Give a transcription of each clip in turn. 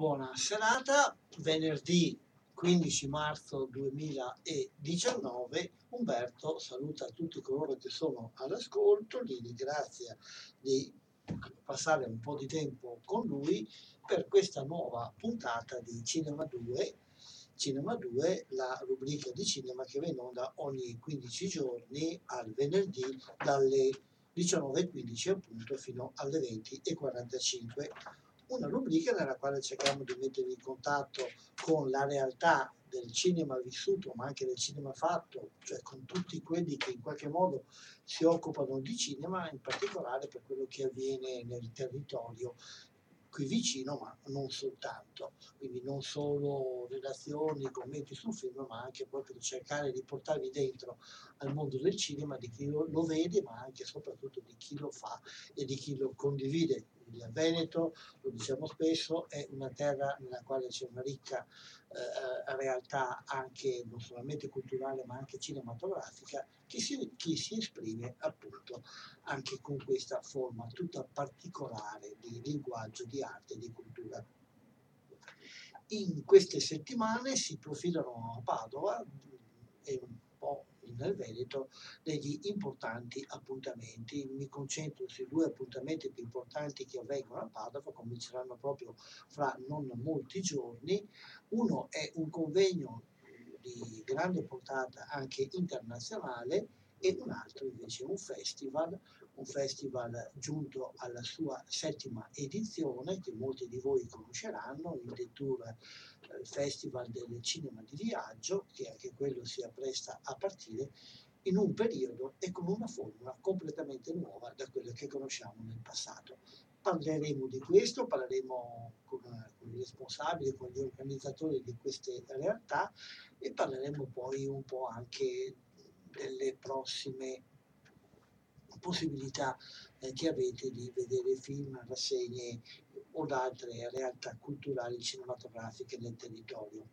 Buona serata, venerdì 15 marzo 2019. Umberto saluta tutti coloro che sono all'ascolto, li ringrazia di passare un po' di tempo con lui per questa nuova puntata di Cinema 2. Cinema 2, la rubrica di cinema che va in onda ogni 15 giorni al venerdì dalle 19.15 appunto fino alle 20.45 una rubrica nella quale cerchiamo di mettere in contatto con la realtà del cinema vissuto, ma anche del cinema fatto, cioè con tutti quelli che in qualche modo si occupano di cinema, in particolare per quello che avviene nel territorio qui vicino, ma non soltanto, quindi non solo relazioni, commenti sul film, ma anche proprio cercare di portarvi dentro al mondo del cinema, di chi lo, lo vede, ma anche e soprattutto di chi lo fa e di chi lo condivide il Veneto, lo diciamo spesso, è una terra nella quale c'è una ricca eh, realtà anche non solamente culturale ma anche cinematografica che si, che si esprime appunto anche con questa forma tutta particolare di linguaggio, di arte e di cultura. In queste settimane si profilano a Padova e un po' nel Veneto degli importanti appuntamenti. Mi concentro sui due appuntamenti più importanti che avvengono a Padova, cominceranno proprio fra non molti giorni. Uno è un convegno di grande portata anche internazionale e un altro invece un festival, un festival giunto alla sua settima edizione che molti di voi conosceranno, il Detour eh, Festival del Cinema di Viaggio, che anche quello si appresta a partire in un periodo e con una formula completamente nuova da quella che conosciamo nel passato. Parleremo di questo, parleremo con, con i responsabili, con gli organizzatori di queste realtà e parleremo poi un po' anche delle prossime possibilità eh, che avete di vedere film, rassegne o altre realtà culturali cinematografiche nel territorio.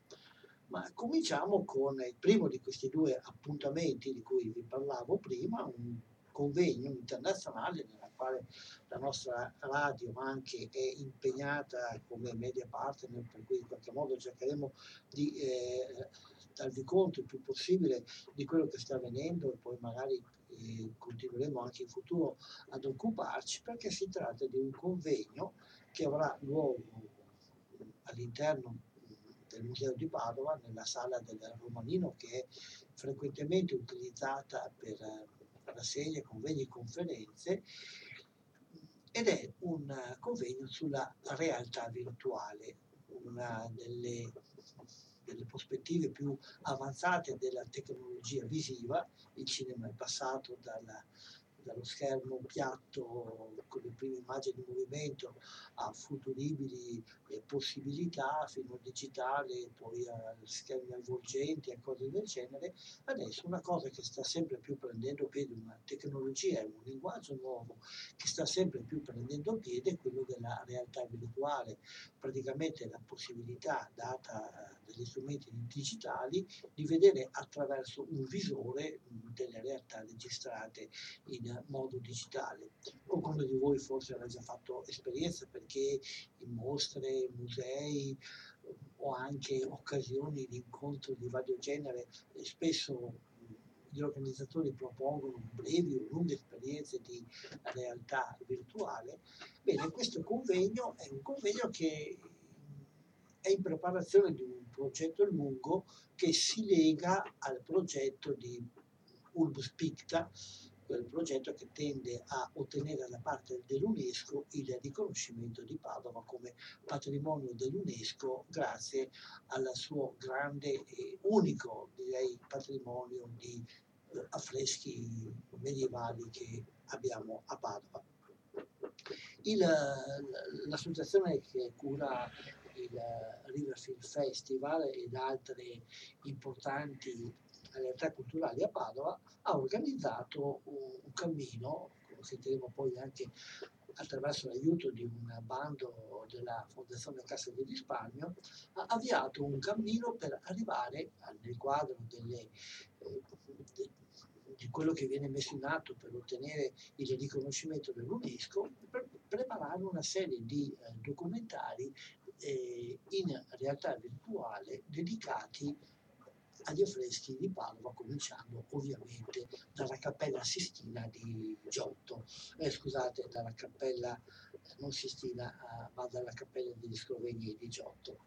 Ma cominciamo con il primo di questi due appuntamenti di cui vi parlavo prima, un convegno internazionale nella quale la nostra radio anche è impegnata come media partner, per cui in qualche modo cercheremo di eh, darvi conto il più possibile di quello che sta avvenendo e poi magari eh, continueremo anche in futuro ad occuparci perché si tratta di un convegno che avrà luogo all'interno del Museo di Padova, nella sala del Romanino che è frequentemente utilizzata per rassegne, convegni e conferenze ed è un convegno sulla realtà virtuale, una delle delle prospettive più avanzate della tecnologia visiva, il cinema è passato dalla dallo schermo piatto con le prime immagini in movimento a futuribili eh, possibilità fino al digitale, poi a schermi avvolgenti e cose del genere, adesso una cosa che sta sempre più prendendo piede, una tecnologia, un linguaggio nuovo che sta sempre più prendendo piede è quello della realtà virtuale, praticamente la possibilità data dagli strumenti digitali di vedere attraverso un visore delle realtà registrate in modo digitale. Qualcuno di voi forse avrà già fatto esperienza perché in mostre, musei o anche occasioni di incontro di vario genere spesso gli organizzatori propongono brevi o lunghe esperienze di realtà virtuale. Bene, questo convegno è un convegno che è in preparazione di un progetto lungo che si lega al progetto di Urbus Picta, quel progetto che tende a ottenere da parte dell'UNESCO il riconoscimento di Padova come patrimonio dell'UNESCO grazie al suo grande e unico direi patrimonio di eh, affreschi medievali che abbiamo a Padova. Il, l'associazione che cura il Riverfield Festival ed altre importanti realtà culturali a Padova ha organizzato un, un cammino, sentiremo poi anche attraverso l'aiuto di un bando della Fondazione Cassa di Risparmio, ha avviato un cammino per arrivare nel quadro delle, eh, di quello che viene messo in atto per ottenere il riconoscimento dell'UNESCO, per preparare una serie di eh, documentari eh, in realtà virtuale dedicati agli affreschi di Padova, cominciando ovviamente dalla Cappella Sistina di Giotto, eh, scusate, dalla Cappella non Sistina, eh, ma dalla Cappella degli Scrovegni di Giotto.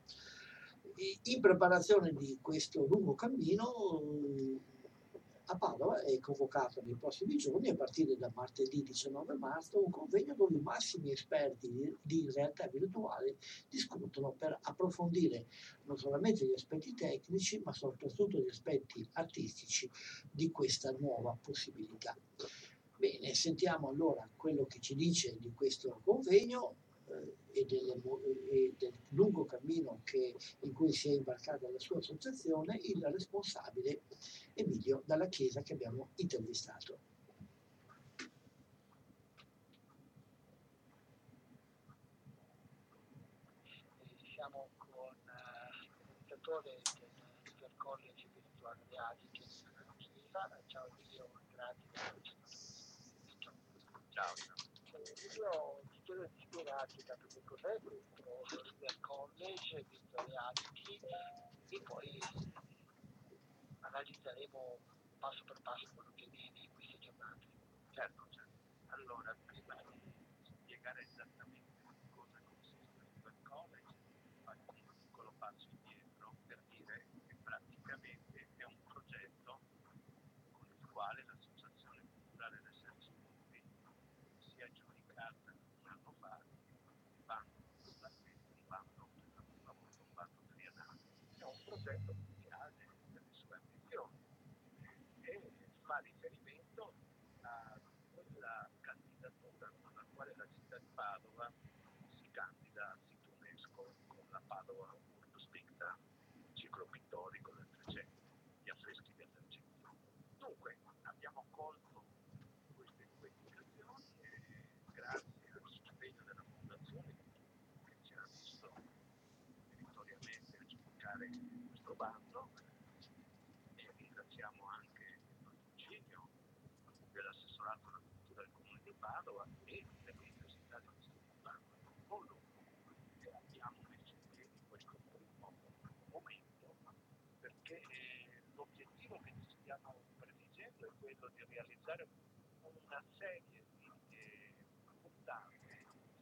In preparazione di questo lungo cammino a Padova è convocato nei prossimi giorni, a partire da martedì 19 marzo, un convegno dove i massimi esperti di realtà virtuale discutono per approfondire non solamente gli aspetti tecnici, ma soprattutto gli aspetti artistici di questa nuova possibilità. Bene, sentiamo allora quello che ci dice di questo convegno eh, e, delle, e, del lungo cammino che, in cui si è imbarcata la sua associazione, il responsabile Emilio dalla Chiesa che abbiamo intervistato. Siamo con il direttore del College Virtuale Reality a Chiesa. Ciao Emilio, grazie. Ciao. Io di intanto che cos'è questo del college Reality e poi analizzeremo passo per passo quello che viene in queste giornate. Certo, certo. Allora, prima di spiegare esattamente cosa consiste il college, faccio un piccolo passo indietro per dire che praticamente è un progetto con il quale l'Associazione Culturale del Sergio Monti si è aggiudicata un anno fa il bando, un bando, un bando triennale. È un progetto fa riferimento a quella candidatura con la quale la città di Padova si candida a sito UNESCO con la Padova World Specta, ciclo pittorico del 300, gli affreschi del 300. Dunque abbiamo colto queste due indicazioni e grazie al sostegno della Fondazione che ci ha visto meritoriamente a giudicare questo bando e ringraziamo anche dell'assessorato alla cultura del comune di Padova e dell'Università dell'Istituto di Padova. Con loro abbiamo messo in questo primo momento perché l'obiettivo che ci stiamo prediligendo è quello di realizzare una serie di eh, puntate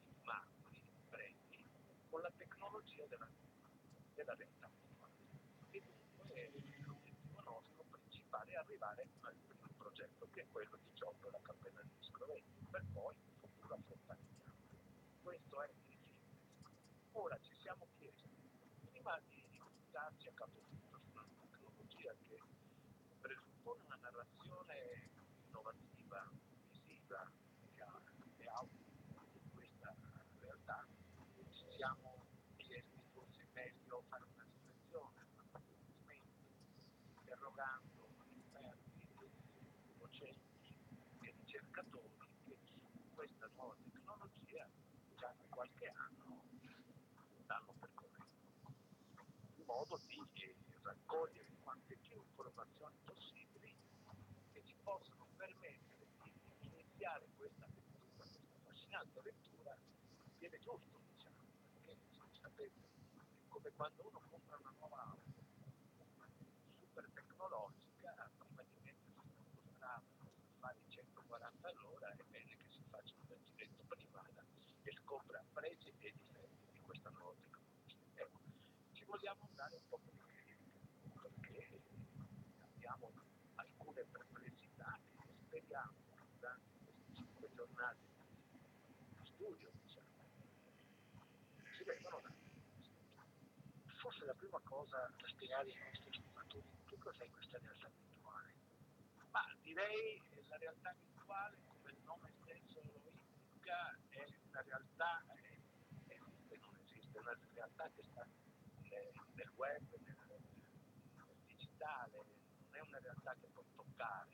filmati, brevi, con la tecnologia della, della realtà virtuale. E dunque l'obiettivo nostro principale è arrivare al progetto che è quello di Giotto la cappella degli Scrovegni, per poi in futuro affrontare. Questo è il. Ora ci siamo chiesti, prima di buttarci a capo tutto su una tecnologia che presuppone una narrazione innovativa, visiva e audio di questa realtà, ci siamo chiesti forse meglio fare una selezione, un approfondimento, interrogando docenti e ricercatori che su questa nuova tecnologia già da qualche anno stanno percorrendo, in modo di raccogliere quante più informazioni possibili che ci possano permettere di iniziare questa lettura, questa affascinante lettura, viene giusto, diciamo, perché sapete, è come quando uno compra una nuova auto super tecnologica, prima di mettersi strada fare 140 all'ora è bene che si faccia un bel giretto prima e scopra pregi e difetti di questa nuova tecnologia. Ecco, ci vogliamo la prima cosa da spiegare ai nostri ascoltatori che cos'è questa realtà virtuale. Ma direi che la realtà virtuale, come il nome stesso lo indica, è una realtà, esiste, non esiste, una realtà che sta nel, web, nel, nel digitale, non è una realtà che puoi toccare.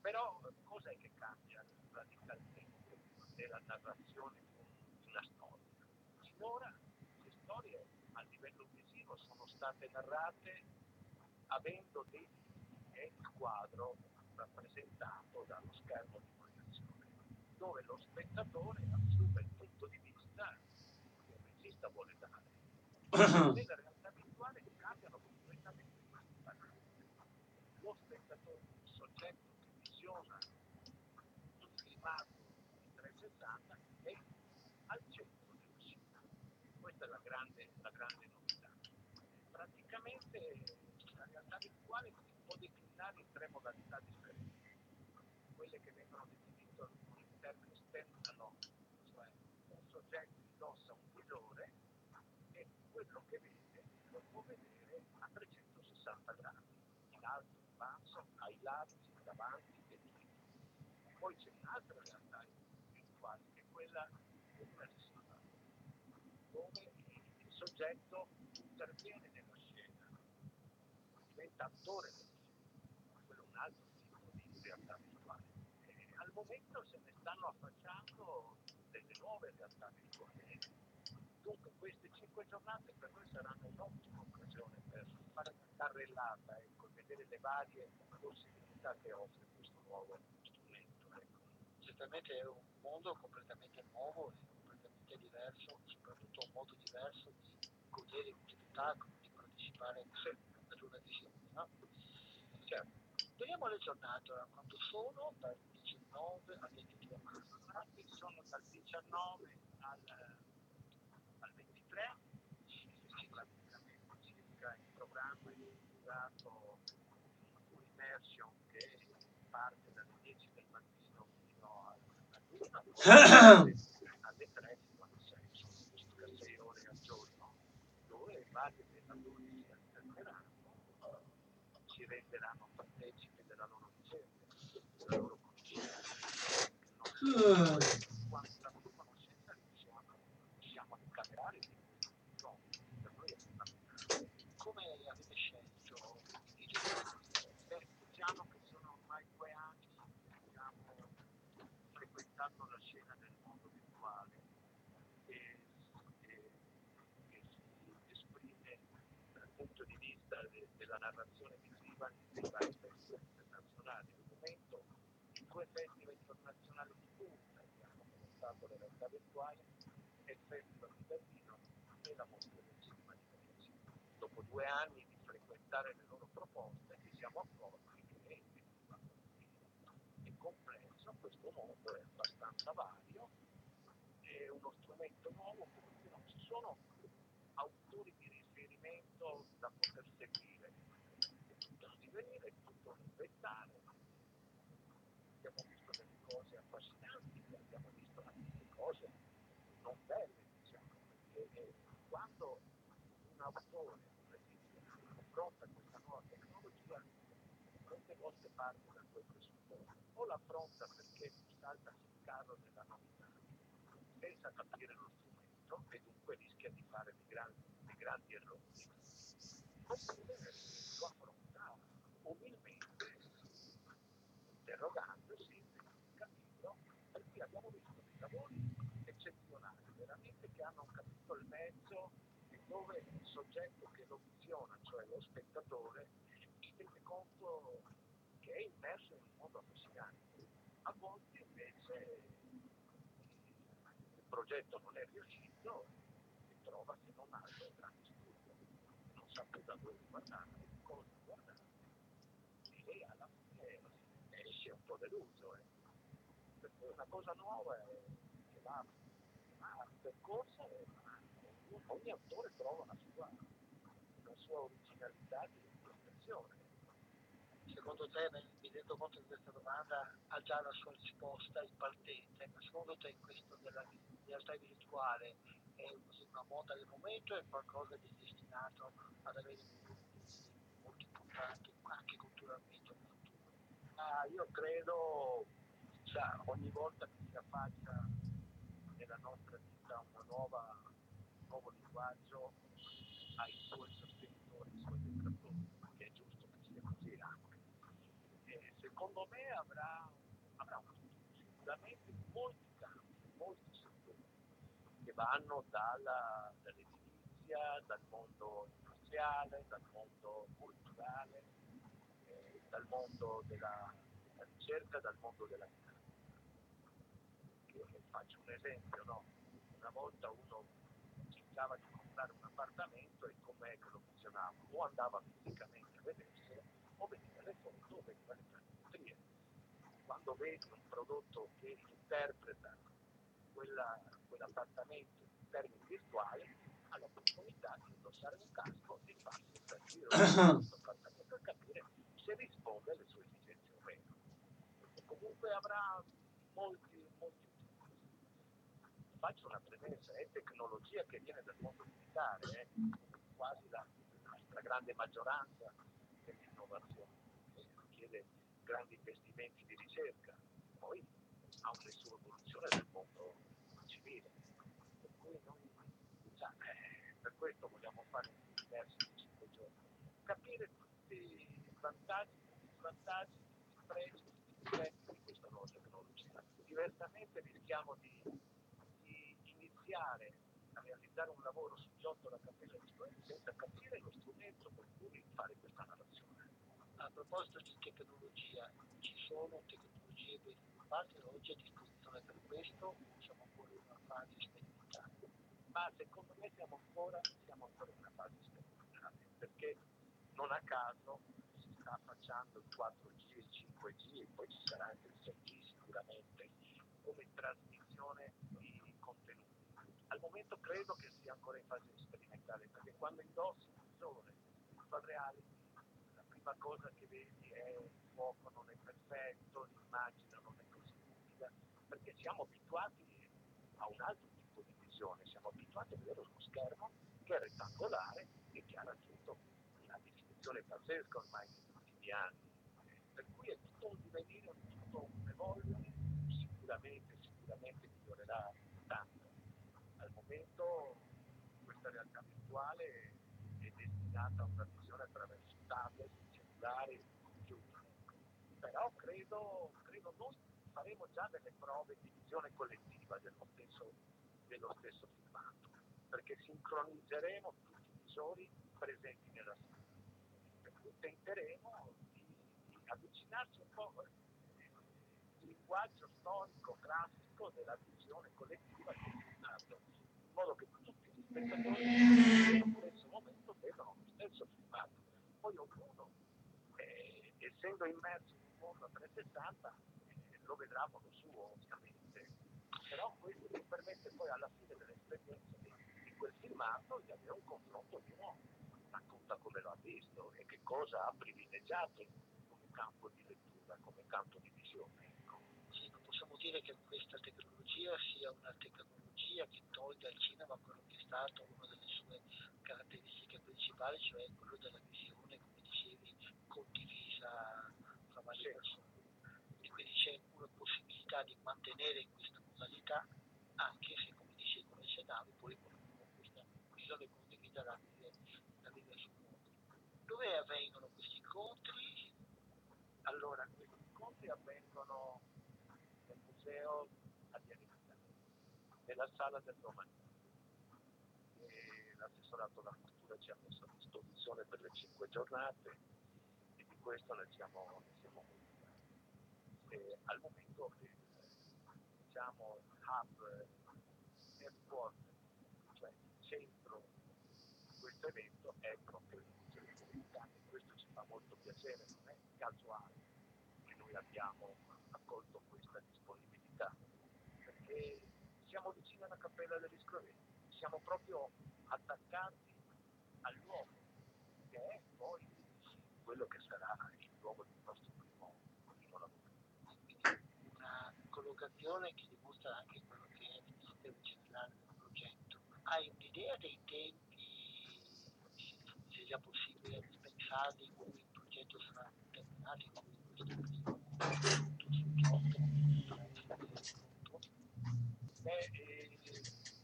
Però eh, cos'è che cambia radicalmente nella narrazione di un- di una storia? Finora le storie a livello visivo sono state narrate avendo dei è il quadro rappresentato dallo schermo di proiezione, dove lo spettatore assume il punto di vista che il regista vuole dare. Modalità differenti. Quelle che vengono definite con il termine cioè un soggetto indossa un visore quello che vede lo può vedere a 360 gradi, in alto, in basso, ai lati, davanti e dietro. Poi c'è un'altra realtà virtuale che è quella immersiva, dove il soggetto interviene nella scena, diventa attore della scena, quello è un altro tipo di realtà virtuale. E al momento se ne stanno affacciando delle nuove realtà virtuali. Dunque queste cinque giornate per noi saranno un'ottima occasione per fare una carrellata ecco, e vedere le varie possibilità che offre questo nuovo strumento. Ecco. Certamente è un mondo completamente nuovo e completamente diverso, soprattutto un modo diverso di godere uno spettacolo, di partecipare ad una visione. No? Certo. Vediamo le giornate, quando sono dal 19 al 22 giornate sono dal 19 al, al 23, praticamente circa il programma divulgato un'immersion che parte dalle 10 del mattino fino alle 3 fino alle 6, sono circa 6 ore al giorno, dove vari allenatori si alterneranno, ci renderanno partecipi della loro ricerca, della loro conoscenza. Mm. Quando la loro conoscenza riusciamo, riusciamo a incamerare di no, per noi è fondamentale. Come avete scelto i giornati? Beh, diciamo che sono ormai due anni diciamo, frequentando la scena del mondo virtuale e, e- che si esprime dal punto di vista de- della narrazione visiva dei vari festival internazionali. Al momento i due festival internazionali di punta che hanno portato la realtà virtuale è il Festival di Berlino e la Mostra del Cinema di Venezia. Dopo due anni di frequentare le loro proposte ci siamo accorti che è complesso, questo mondo è abbastanza vario, è uno strumento nuovo per cui non ci sono autori riferimento da poter seguire, è tutto divenire, tutto un inventare. Abbiamo visto delle cose affascinanti, abbiamo visto anche delle cose non belle, diciamo, perché eh, quando un autore, un regista, affronta questa nuova tecnologia, molte volte parte da quel presupposto, o l'affronta perché salta sul carro della novità, senza capire lo strumento e dunque rischia di fare dei grandi, dei grandi errori. Progetto non è riuscito e trova se non altro un grande studio, non sa più da dove guardare, cosa guardare e alla fine esce un po' deluso. eh. Perché una cosa nuova è che va, va percorsa e ogni- autore trova la sua, la sua originalità di espressione. secondo te, mi rendo conto che questa domanda ha già la sua risposta in partenza, ma secondo te questo della realtà virtuale è una moda del momento è qualcosa di destinato ad avere molto importanti anche culturalmente? Ah, io credo, cioè, ogni volta che si affaccia nella nostra una nuova, un nuovo linguaggio ha i suoi sostenitori, i suoi detrattori, che è giusto che sia così anche. E secondo me avrà, avrà sicuramente molti campi, molti vanno dalla, dall'edilizia, dal mondo industriale, dal mondo culturale, eh, dal mondo della, della ricerca, dal mondo della letteratura. Faccio un esempio, no? Una volta uno cercava di comprare un appartamento e com'è che lo funzionava? O andava fisicamente a vederselo, o veniva le foto, o veniva le fotografie. Quando vedi un prodotto che interpreta quella, quell'appartamento in termini virtuali, ha l'opportunità di indossare un casco e farsi un giro. Appartamento per capire se risponde alle sue esigenze o meno. E comunque avrà molti, molti faccio una premessa, è tecnologia che viene dal mondo militare, eh, quasi la, la stragrande maggioranza dell'innovazione, che richiede grandi investimenti di ricerca, poi ha una sua evoluzione nel mondo civile. Per noi, cioè, eh, per questo vogliamo fare un diverso di 5 giorni, capire tutti i vantaggi, i svantaggi, i pregi, i difetti di questa nuova tecnologia. Diversamente rischiamo di iniziare a realizzare un lavoro su Giotto la Cappella di Scuola senza capire lo strumento con cui fare questa narrazione. A proposito di tecnologia, ci sono tecnologie ben sviluppate oggi a disposizione per questo siamo ancora in una fase sperimentale? Ma secondo me siamo ancora, siamo ancora in una fase sperimentale, perché non a caso si sta affacciando il 4G, il 5G e poi ci sarà anche il 6G sicuramente come trasmissione di contenuti al momento credo che sia ancora in fase sperimentale, perché quando indossi un visore virtual reality, prima cosa che vedi è il fuoco non è perfetto, l'immagine non è così nitida, perché siamo abituati a un altro tipo di visione, siamo abituati a vedere uno schermo che è rettangolare e che ha raggiunto una definizione pazzesca ormai negli ultimi anni. Per cui è tutto un divenire, tutto un evolvere, sicuramente, sicuramente migliorerà tanto al momento questa realtà virtuale è destinata a una visione attraverso tablet, cellulari, computer. Però credo, credo noi faremo già delle prove di visione collettiva dello stesso, dello stesso filmato, perché sincronizzeremo tutti i visori presenti nella sala. Per tenteremo di, di avvicinarci un po' al linguaggio storico, classico della visione collettiva è filmato in modo che tutti gli spettatori nello stesso momento vedano lo stesso filmato. Poi ognuno, essendo immerso in un mondo a 360, eh, lo vedrà a modo suo, ovviamente. Però questo ti permette poi alla fine dell'esperienza di, di quel filmato di avere un confronto di uno racconta come lo ha visto e che cosa ha privilegiato come campo di lettura, come campo di visione. Ecco. Sì, non possiamo dire che questa tecnologia sia una tecnologia che tolga al cinema quello che è stato una delle sue caratteristiche principali, cioè quello della visione, come dicevi, condivisa varie persone. E quindi c'è una possibilità di mantenere questa modalità, anche se, come dicevo, accennavi, poi qualcuno questa visione condivisa vive sul mondo. Dove avvengono questi incontri? Allora, questi incontri avvengono nel museo a Dialecita, nella sala del domani. L'assessorato alla cultura ci ha messo a disposizione per le cinque giornate questo ne siamo, siamo. E al momento eh, diciamo il hub headquarter, cioè il centro di questo evento è proprio museo di comunità e questo ci fa molto piacere, non è casuale che noi abbiamo accolto questa disponibilità, perché siamo vicini alla Cappella degli Scroveni, siamo proprio attaccati al luogo, che è poi quello che sarà il luogo del nostro primo, primo lavoro. Una collocazione che dimostra anche quello che è il sistema generale del progetto. Hai un'idea dei tempi, se sia possibile pensare in cui il progetto sarà terminato, in cui questo primo tutto sul gioco? Beh, eh,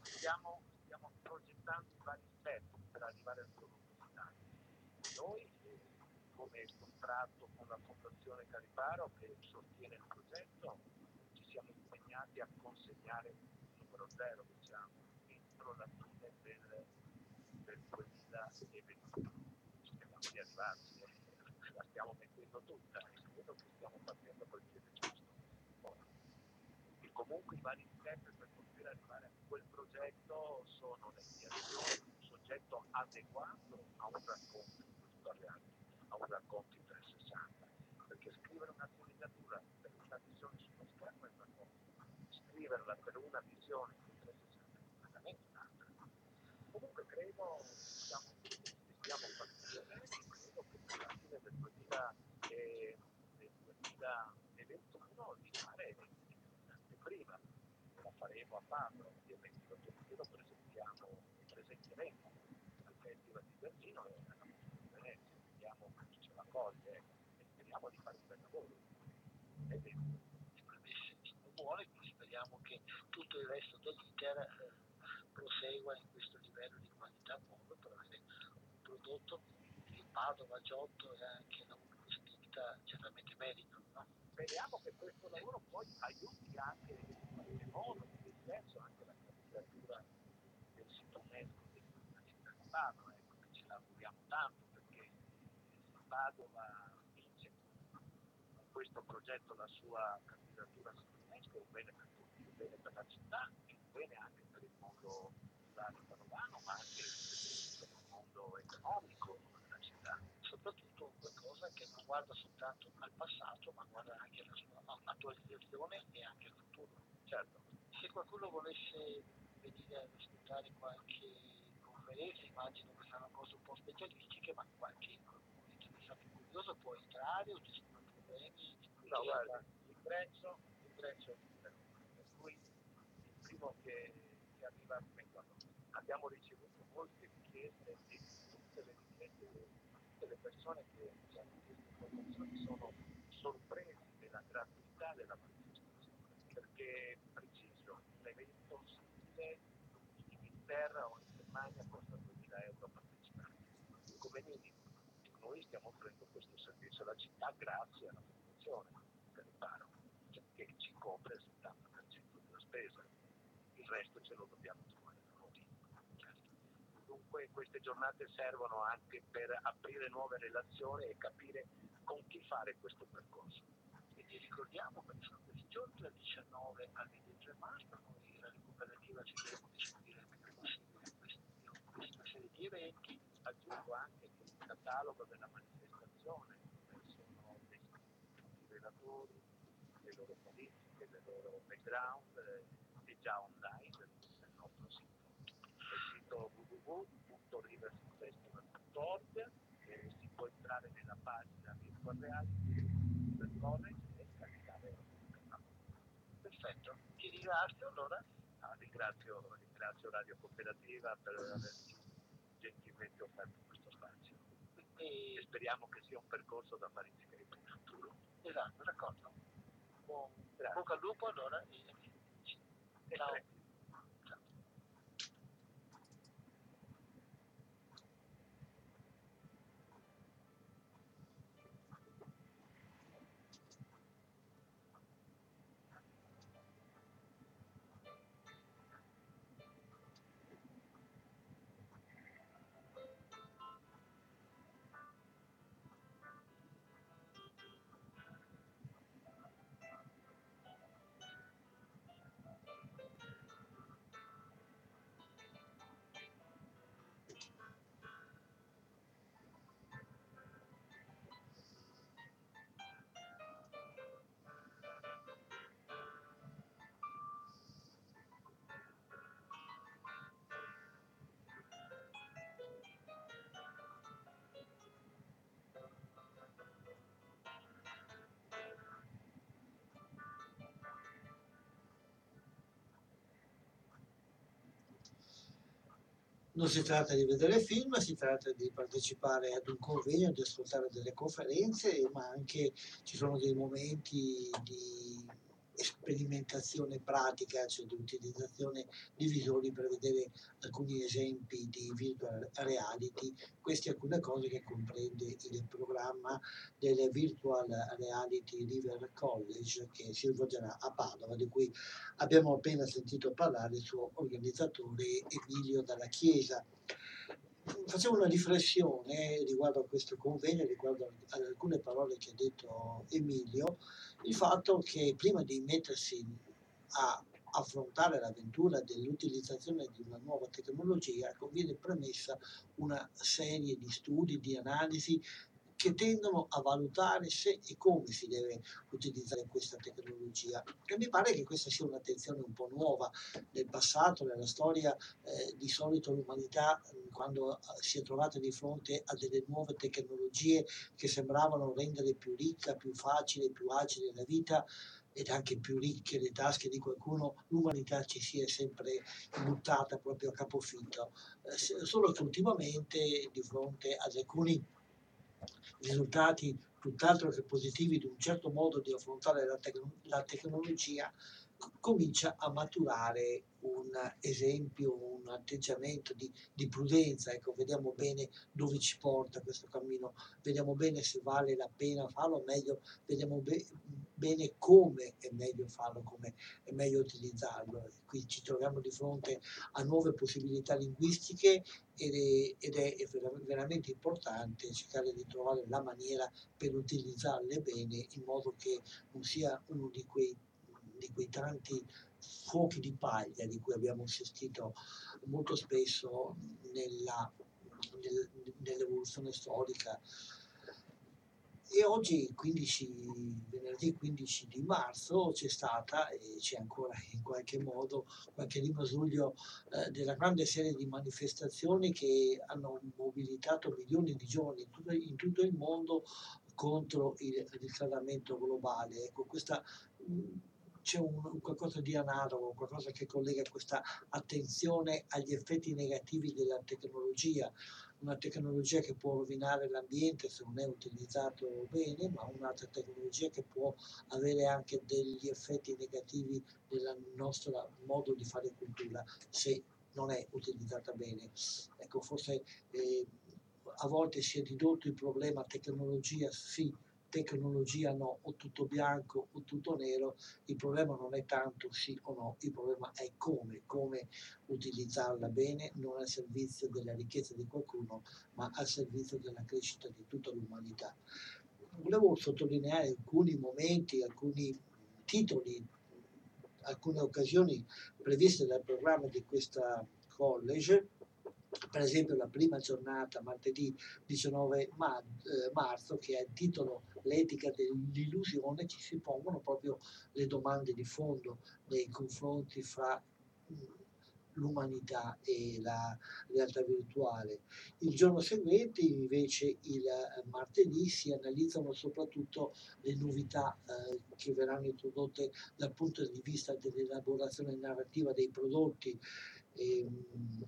stiamo, stiamo progettando vari step per arrivare al solo risultato. Noi come contratto con la Fondazione Cariparo che sostiene il progetto, ci siamo impegnati a consegnare il numero zero, diciamo, entro la fine del, del 2021. Speriamo di arrivarci, eh. la stiamo mettendo tutta e credo che stiamo partendo col piede giusto. E comunque i vari step per poter arrivare a quel progetto sono l'ediazione di un soggetto adeguato a un racconto in virtual a un racconto in 360, perché scrivere una sceneggiatura per una visione sullo schermo è una cosa, scriverla per una visione in 360 è completamente un'altra. Comunque credo diciamo, stiamo partendo credo che per la fine del 2000, eh, del 2021 di fare l'anteprima, la faremo a Padova, ovviamente lo, presentiamo, presenteremo al Festival di Berlino e alla vediamo chi ce la coglie ecco, e speriamo di fare un bel lavoro. Vero. Benissimo, buone, quindi speriamo che tutto il resto dell'iter eh, prosegua in questo livello di qualità buono per avere un prodotto che Padova, Giotto e anche la Spinta certamente meritano. No? Speriamo che questo lavoro poi aiuti anche in qualche modo, in quel senso, anche la candidatura del sito UNESCO di Padova, ecco, che ce l'auguriamo tanto Padova vince con questo progetto la sua candidatura al sito UNESCO è un bene per tutti, un bene per la città e un bene anche per il mondo rurale padovano, ma anche per il mondo economico della città. Soprattutto qualcosa che non guarda soltanto al passato, ma guarda anche alla sua attualizzazione e anche al futuro. Certo, Se qualcuno volesse venire ad ascoltare qualche conferenza, immagino che saranno cose un po' specialistiche, ma qualche curioso può entrare o ci sono problemi. No, guarda, l'ingresso, l'ingresso è libero, per cui il primo che, che arriva, beh, guarda, abbiamo ricevuto molte richieste e tutte le richieste, tutte le persone che ci hanno chiesto informazioni sono sorpresi della gratuità della manifestazione, perché preciso, un evento simile in Inghilterra o in Germania costa 2000 euro a partecipare, come minimo. Noi stiamo offrendo questo servizio alla città grazie alla fondazione per riparo, cioè, che ci copre il 70% della spesa, il resto ce lo dobbiamo trovare noi. Certo. Dunque queste giornate servono anche per aprire nuove relazioni e capire con chi fare questo percorso. Quindi ricordiamo che sono questi giorni dal 19 al 23 marzo, noi la cooperativa cercheremo di seguire il più possibile questa serie di eventi. Aggiungo anche che catalogo della manifestazione, dove sono i relatori, le loro politiche, le loro background, eh, è già online nel nostro sito. Il sito www.riversifestival.org e si può entrare nella pagina Virtual Reality del college e scaricare catalogo. Perfetto, ti ringrazio allora. Ah, ringrazio, ringrazio Radio Cooperativa per averci gentilmente offerto questo spazio e speriamo che sia un percorso da fare insieme il futuro. esatto, d'accordo. Buon, Grazie. bocca al lupo allora e E ciao. Non si tratta di vedere film, si tratta di partecipare ad un convegno, di ascoltare delle conferenze, ma anche ci sono dei momenti di sperimentazione pratica, cioè di utilizzazione di visori per vedere alcuni esempi di virtual reality, queste alcune cose che comprende il programma del Virtual Reality River College che si svolgerà a Padova, di cui abbiamo appena sentito parlare il suo organizzatore Emilio Dalla Chiesa facevo una riflessione riguardo a questo convegno, riguardo ad alcune parole che ha detto Emilio, il fatto che prima di mettersi a affrontare l'avventura dell'utilizzazione di una nuova tecnologia conviene premessa una serie di studi, di analisi che tendono a valutare se e come si deve utilizzare questa tecnologia. E mi pare che questa sia un'attenzione un po' nuova. Nel passato, nella storia, eh, di solito l'umanità, quando si è trovata di fronte a delle nuove tecnologie che sembravano rendere più ricca, più facile, più agile la vita, ed anche più ricche le tasche di qualcuno, l'umanità ci si è sempre buttata proprio a capofitto. Eh, solo che ultimamente, di fronte ad alcuni risultati tutt'altro che positivi di un certo modo di affrontare la, tec- la tecnologia, comincia a maturare un esempio, un atteggiamento di, di, prudenza. Ecco, vediamo bene dove ci porta questo cammino, vediamo bene se vale la pena farlo, meglio, vediamo be- bene come è meglio farlo, come è meglio utilizzarlo. Qui ci troviamo di fronte a nuove possibilità linguistiche ed è, ed è veramente importante cercare di trovare la maniera per utilizzarle bene in modo che non sia uno di quei di quei tanti fuochi di paglia di cui abbiamo assistito molto spesso nella, nel, nell'evoluzione storica. E oggi, 15, venerdì 15 di marzo, c'è stata e c'è ancora in qualche modo qualche rimasuglio eh, della grande serie di manifestazioni che hanno mobilitato milioni di giovani in tutto, in tutto il mondo contro il riscaldamento globale. Ecco, questa c'è un, qualcosa di analogo, qualcosa che collega questa attenzione agli effetti negativi della tecnologia, una tecnologia che può rovinare l'ambiente se non è utilizzato bene, ma un'altra tecnologia che può avere anche degli effetti negativi nel nostro modo di fare cultura se non è utilizzata bene. Ecco, forse eh, a volte si è ridotto il problema tecnologia sì, tecnologia no, o tutto bianco o tutto nero, il problema non è tanto sì o no, il problema è come, come utilizzarla bene, non al servizio della ricchezza di qualcuno, ma al servizio della crescita di tutta l'umanità. Volevo sottolineare alcuni momenti, alcuni titoli, alcune occasioni previste dal programma di questa college per esempio la prima giornata, martedì 19 mar- eh, marzo, che il titolo L'etica dell'illusione, ci si pongono proprio le domande di fondo nei confronti fra l'umanità e la realtà virtuale. Il giorno seguente, invece, il eh, martedì, si analizzano soprattutto le novità eh, che verranno introdotte dal punto di vista dell'elaborazione narrativa dei prodotti. E, ehm,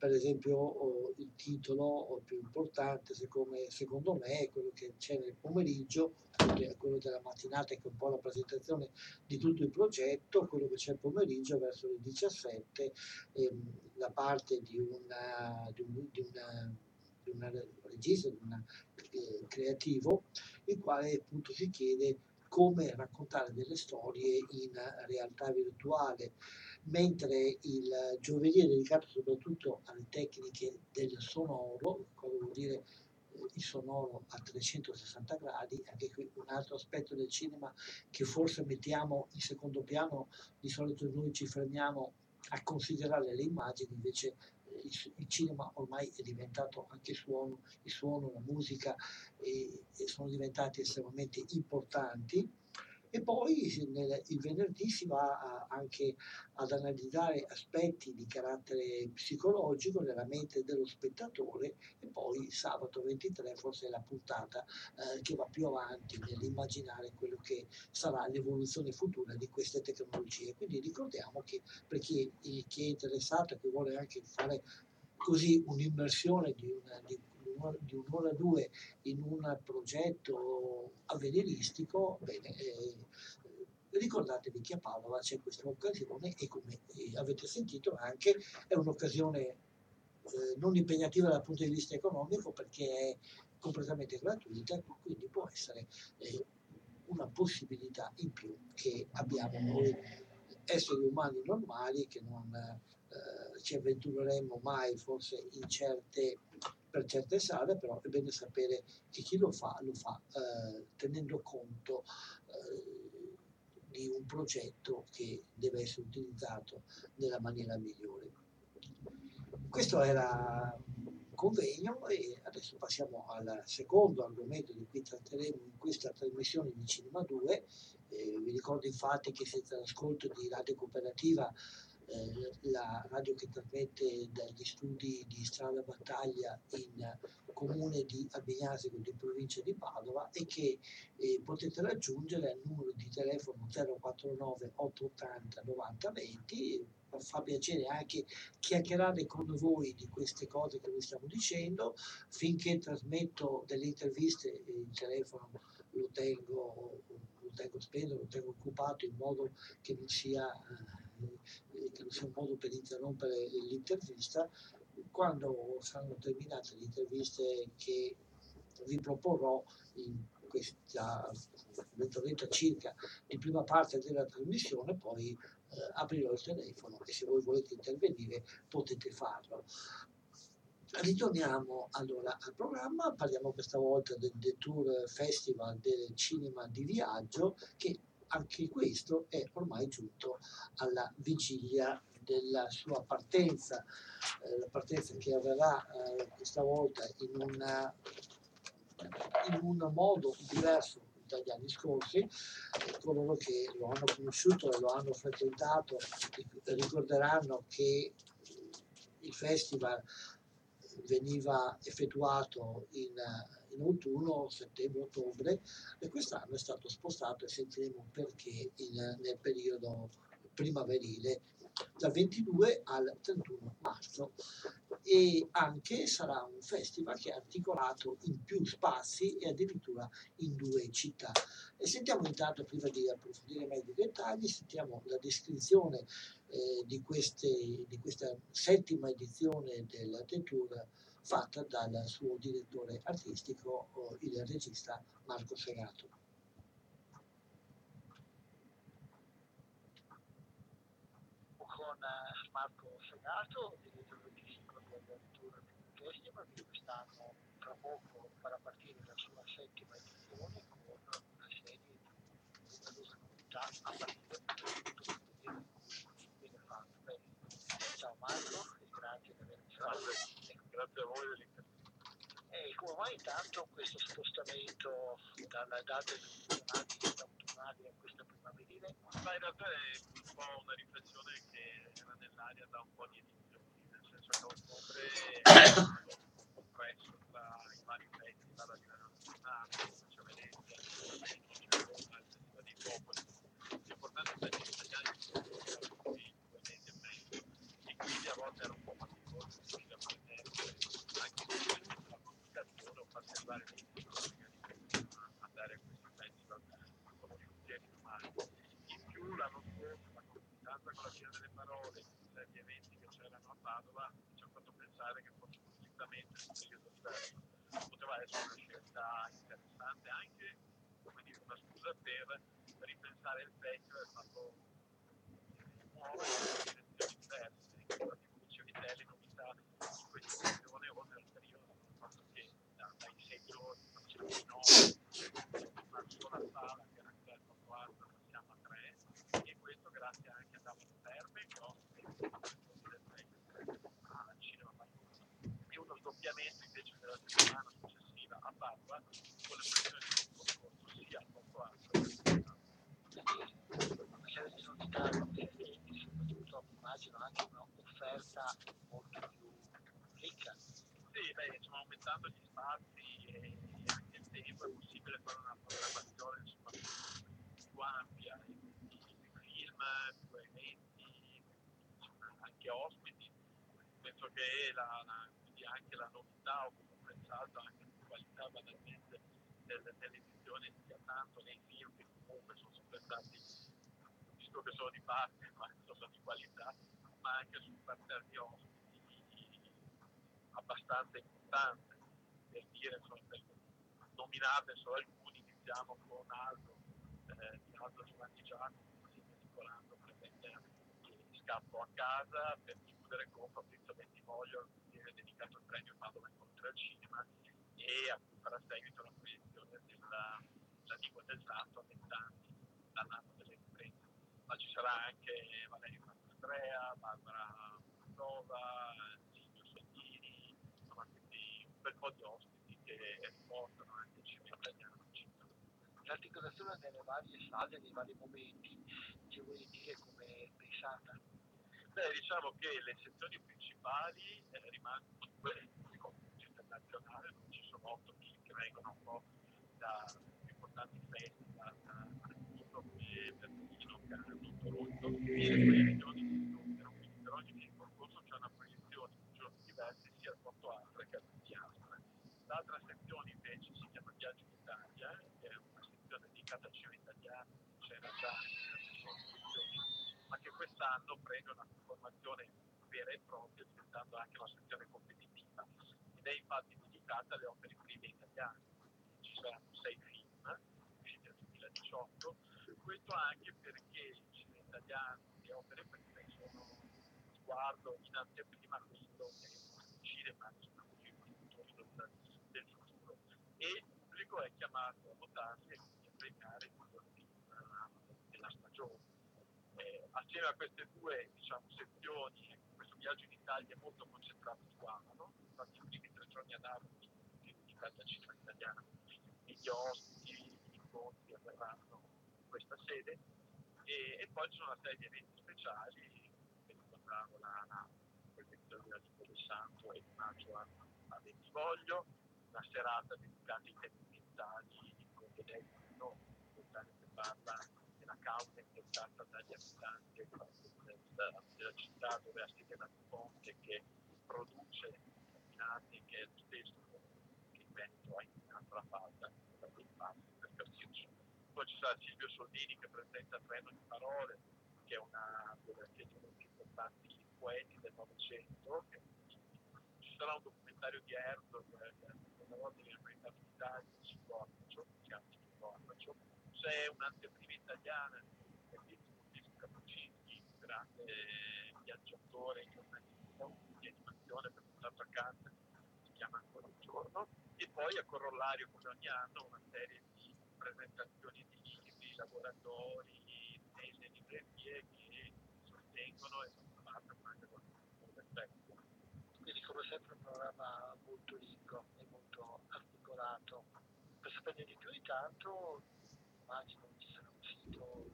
per esempio il titolo più importante secondo me, secondo me è quello che c'è nel pomeriggio, che quello della mattinata che è un po' la presentazione di tutto il progetto, quello che c'è il pomeriggio verso le 17, ehm, la parte di una, di un, di una di un regista, di un eh, creativo, il quale appunto si chiede come raccontare delle storie in realtà virtuale mentre il giovedì è dedicato soprattutto alle tecniche del sonoro, cosa vuol dire eh, il sonoro a 360 gradi, anche qui un altro aspetto del cinema che forse mettiamo in secondo piano, di solito noi ci fermiamo a considerare le immagini, invece eh, il, cinema ormai è diventato anche suono, il suono, la musica e, e sono diventati estremamente importanti e poi nel, il venerdì si va a, anche ad analizzare aspetti di carattere psicologico nella mente dello spettatore e poi sabato 23 forse è la puntata eh, che va più avanti nell'immaginare quello che sarà l'evoluzione futura di queste tecnologie. Quindi ricordiamo che per chi, chi è interessato e che vuole anche fare così un'immersione di, una, di, di un'ora o due in un progetto avveniristico, bene, eh, ricordatevi che a Padova c'è questa occasione e come avete sentito anche è un'occasione eh, non impegnativa dal punto di vista economico perché è completamente gratuita, quindi può essere eh, una possibilità in più che abbiamo noi esseri umani normali che non eh, ci avventureremmo mai forse certe, per certe sale, però è bene sapere che chi lo fa lo fa eh, tenendo conto eh, di un progetto che deve essere utilizzato nella maniera migliore. Questo era convegno e adesso passiamo al secondo argomento di cui tratteremo in questa trasmissione di Cinema 2. Eh, vi ricordo infatti che senza l'ascolto di Radio Cooperativa eh, la radio che trasmette dagli studi di Strada Battaglia in comune di Abignasego di provincia di Padova e che eh, potete raggiungere al numero di telefono 049 880 90 20 fa piacere anche chiacchierare con voi di queste cose che vi stiamo dicendo. Finché trasmetto delle interviste, il telefono lo tengo, lo tengo spento, lo tengo occupato in modo che non sia, eh, che sia un modo per interrompere l'intervista. Quando saranno terminate le interviste che vi proporrò in questa mezz'oretta circa di prima parte della trasmissione, poi eh, aprirò il telefono e se voi volete intervenire potete farlo. Ritorniamo allora al programma, parliamo questa volta del, del Tour Festival del Cinema di Viaggio che anche questo è ormai giunto alla vigilia della sua partenza, eh, la partenza che avverrà eh, questa volta in, una, in un modo diverso dagli anni scorsi, coloro che lo hanno conosciuto e lo hanno frequentato ricorderanno che il festival veniva effettuato in, in autunno, settembre, ottobre e quest'anno è stato spostato e sentiremo perché in, nel periodo primaverile dal 22 al 31 marzo e anche sarà un festival che è articolato in più spazi e addirittura in due città. E sentiamo intanto, prima di approfondire meglio i dettagli, sentiamo la descrizione eh, di, queste, di, questa settima edizione del The Tour fatta dal suo direttore artistico, il regista Marco Segato. Marco Segato, direttore artistico del Tour Festival, che quest'anno tra poco farà partire la sua settima edizione con una serie di numerose novità a partire da tutto in viene fatto. Bene. Ciao Marco e grazie di avermi fatto. Grazie a voi dell'intervista. E come mai intanto questo spostamento dalla data autunnali, autunnali a questa primaverile? Ma in realtà è un po' una riflessione che era nell'aria da un po' di edizioni, nel senso che a ottobre ho compresso tra i vari festival a livello nazionale, faccio Venezia, c'è Roma, il Festival dei Popoli, l'importante festival italiani sono stati due mesi e mezzo e quindi a volte era un po' faticoso riuscire a mantenere anche se la comunicazione o far arrivare le magari andare a questi festival conosciuti e filmati. In più l'anno scorso la comunicanza con la fine delle parole, gli eventi che c'erano a Padova ci ha fatto pensare che forse completamente in un periodo diverso poteva essere una scelta interessante, anche come dire, una scusa per ripensare il festival e farlo muovere in direzioni diverse, infatti come dicevi te le novità in questa edizione oltre al periodo, il fatto che da, dai sei giorni facciamo i nove, una sola sala che era quella del 4 passiamo a tre e questo grazie anche a Davide Terme che ospita al cinema Marconi e uno sdoppiamento invece della settimana successiva a Padova con le pressioni di un concorso sia al 4 una serie di novità e soprattutto immagino anche un'offerta molto più ricca. Sì, beh, insomma, aumentando gli spazi e è possibile fare una programmazione più ampia, quindi film, più eventi, anche ospiti. penso che la, la, anche la novità o comunque il salto anche di qualità banalmente del, dell'edizione sia tanto nei film che comunque sono sempre stati, visto che sono di parte, ma sono di qualità, ma anche su parterre di ospiti abbastanza importante per dire, insomma, per nominarne solo alcuni, iniziamo con Aldo, eh, di Aldo a Nicolando Prevente di Scappo a casa, per chiudere con Fabrizio Bentivoglio, che è dedicato al premio Padova Incontro al Cinema e a cui farà seguito la proiezione della, della Lingua del Santo a vent'anni dall'anno delle riprese. Ma ci sarà anche Valerio Andrea, Barbara Prova, Silvio Sottini, insomma quindi un bel po' di ospiti che portano anche il cinema italiano. L'articolazione nelle varie sale, nei vari momenti, ci vuoi dire come pensata? Beh, diciamo che le sezioni principali eh, rimangono quelle internazionali, ci sono otto che vengono un po' da importanti festival, da come Berlino, Cannes, Toronto, e le proiezioni si incontrano, quindi per ogni film concorso c'è una proiezione in giorni diversi sia al Porto Astra che al Piastra. L'altra sezione invece si chiama Viaggio in Italia, è una sezione dedicata al cinema italiano, c'era già ma che quest'anno prende una formazione vera e propria, diventando anche una sezione competitiva. Ed è infatti dedicata alle opere prime italiane. Ci saranno sei film usciti nel 2018, questo anche perché il cinema italiano, le opere prime sono sguardo in anteprima quello che è il cinema, diciamo così, il futuro del futuro. E il pubblico è chiamato a votarsi e quindi a premiare il miglior film della stagione. Eh, assieme a queste due diciamo, sezioni, questo viaggio in Italia è molto concentrato su Amano, infatti i primi tre giorni ad Amano al cinema italiano, e gli ospiti, gli incontri avverranno in questa sede, e, e, poi ci sono una serie di eventi speciali, che ricordavo la, protezione della lingua del santo e il maggio a, Bentivoglio, una serata dedicata ai temi ambientali con dei no, che parla della causa intentata dagli abitanti della, della città dove ha sistemato il ponte che produce contaminati che è lo stesso che il vento ha inquinato la falda da quei passi per capirci. Poi ci sarà Silvio Soldini che presenta Treno di Parole, che è una che è uno dei più importanti poeti del Novecento. Ci sarà un documentario di Herzog, una volta che ha presentato in Italia su Gorbaciov, si chiama su Gorbaciov. C'è un'anteprima italiana di Fabrizio Cappuccini, grande viaggiatore, giornalista, di animazione per portato a casa, si chiama ancora un giorno, e poi a corollario come ogni anno una serie di presentazioni di libri, laboratori, nelle librerie che sostengono e fanno parte anche con un effetto. Quindi come sempre un programma molto ricco e molto articolato. Per sapere di più intanto immagino ci sarà un sito,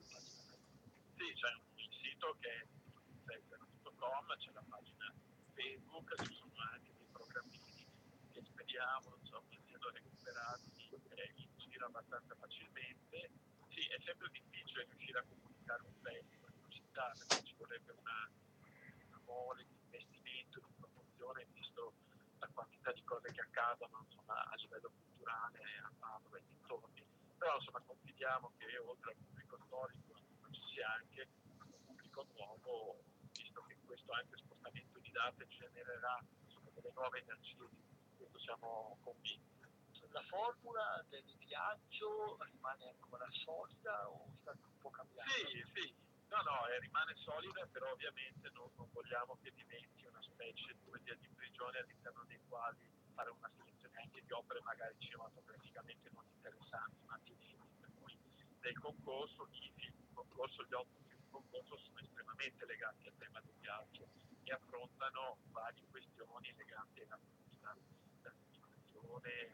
Sì, c'è un sito che è com, c'è la pagina Facebook, ci sono anche dei programmini che speriamo insomma, siano recuperati eh, in giro abbastanza facilmente. Sì, è sempre difficile riuscire a comunicare un festival in città perché ci vorrebbe una, una mole di promozione, visto la quantità di cose che accadono insomma, a livello culturale a Padova e dintorni. Però insomma, confidiamo che oltre al pubblico storico ci sia anche un pubblico nuovo visto che questo anche spostamento di date genererà insomma, delle nuove energie, questo siamo convinti. La formula del viaggio rimane ancora solida o sta un po' cambiando? Sì, sì, no, no, eh, rimane solida, però ovviamente non, non, vogliamo che diventi una specie di, di prigione all'interno dei quali fare una selezione anche di opere magari cinematograficamente non interessanti, ma attinenti, per cui nel concorso, i film concorso, gli otto concorso sono estremamente legati al tema del viaggio e affrontano varie questioni legate alla dall'immigrazione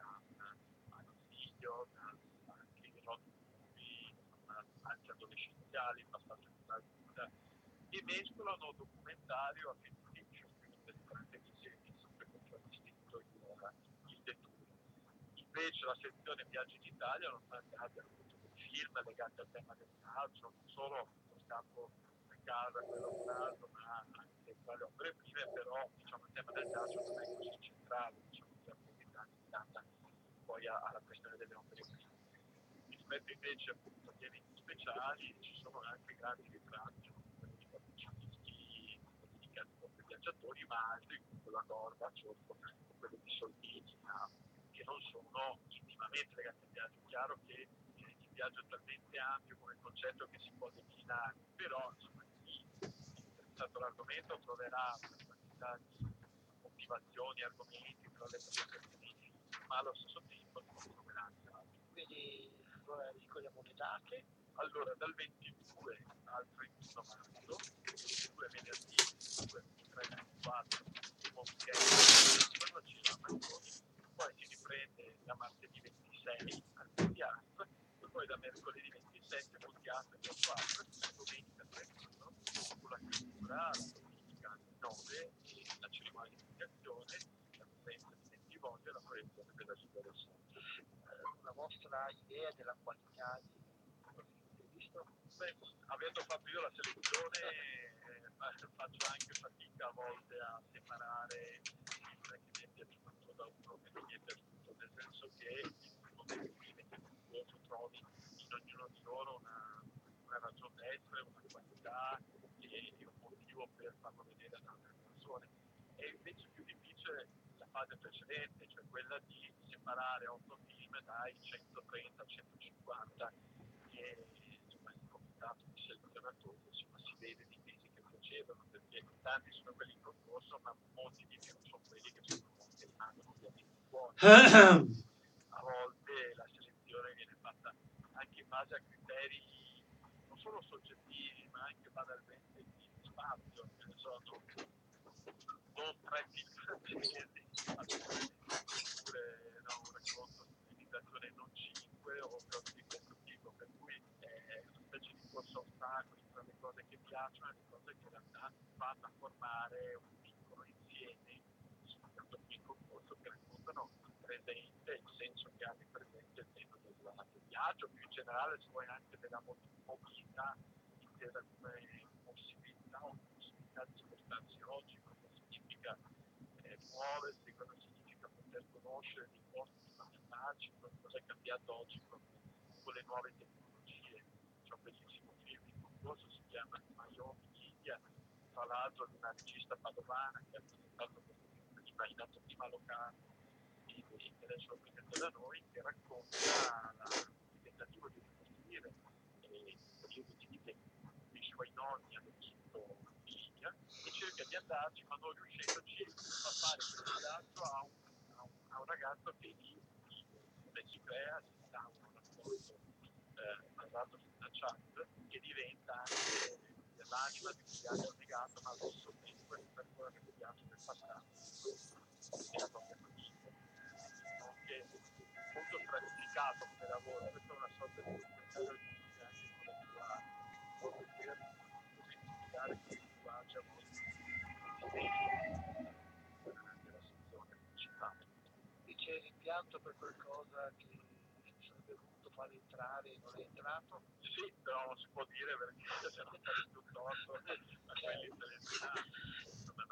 all'esilio, anche ai roti anche adolescenziali, passaggio vita, e mescolano documentario a film fiction, quindi per grande disegni, sempre con ciò distinto il, il detour. Invece la sezione Viaggi in Italia, nonostante abbia appunto dei film legati al tema del viaggio, non solo campo casa quello caso, ma anche tra le opere prime, però diciamo, il tema del ghiaccio non è così centrale, diciamo, che è stata poi alla questione delle opere prime. Rispetto invece appunto agli eventi speciali ci sono anche grandi ritratti quelli di proprio ai viaggiatori, ma altri come quello a Gorbaciov, o quello di Soldini, che non sono intimamente legati al viaggio. È chiaro che eh, il viaggio è talmente ampio come concetto che si può declinare, però insomma, chi è interessato all'argomento troverà una quantità di motivazioni, argomenti tra le presentazioni, ma allo stesso tempo anche altri. Quindi allora ricordiamo le date, Allora, dal 22 al 31 marzo, 22 venerdì, 22, 23, 24, primo weekend, quando ci sono Marconi, poi si riprende da martedì 26 al e poi da mercoledì 27 Multiart e 4, domenica 31, con la chiusura, la domenica 9 e la cerimonia di indicazione, la presenza di 20 volte e la proiezione della Santo. eh, una vostra idea della qualità di visto? Beh, avendo fatto io la selezione eh, fa- faccio anche fatica a volte a separare il che mi è piaciuto da uno che non mi è piaciuto, nel senso che primo dei film che tu trovi in ognuno di loro una, una ragione d'essere, una qualità e, e un motivo per farlo vedere ad altre persone. E invece più difficile la fase precedente, cioè quella di separare otto film dai 130-150 che insomma, il comitato di selezionatori insomma, si vede di mesi che procedano perché tanti sono quelli in concorso ma molti di più sono quelli che sono che rimangono ovviamente fuori a volte la selezione viene fatta anche in base a criteri non solo soggettivi ma anche banalmente di spazio che ne so non tre film francesi oppure no, un racconto di civilizzazione non cinque o cose di questo tipo per cui è una specie di corso a ostacoli tra le cose che piacciono e le cose che in realtà vanno a formare un piccolo insieme soprattutto qui in concorso che raccontano presente il senso che ha di presente il tema del, del viaggio, più in generale se vuoi anche della mo- mobilità intesa come possibilità o possibilità di spostarsi oggi, cosa significa eh, muoversi, cosa significa poter conoscere dei posti fantastici, cosa è cambiato oggi con, con le nuove tecnologie. C'è un bellissimo film in concorso, si chiama Miami India, tra l'altro di una regista padovana che ha presentato questo film prima in anteprima locale e adesso lo presenta da noi, che racconta la, tentativo di ricostruire eh, periodo di vita in cui i suoi nonni hanno vinto in Libia e cerca di andarci, ma non riuscendoci fa fare questo viaggio a un, a a un ragazzo che vive, si crea, si instaura un rapporto eh, basato sulla chat che diventa anche l'anima di un viaggio negato, ma allo stesso tempo ripercorre il viaggio del passato della propria famiglia. Molto stratificato come lavoro, questa è una sorta di spettacolo anche con la tua modo di che il linguaggio è molto anche la sezione principale. Dice l'impianto per qualcosa che sarebbe voluto fare entrare e non è entrato? Sì, però non si può dire perché se no fai più torto a quelli selezionati.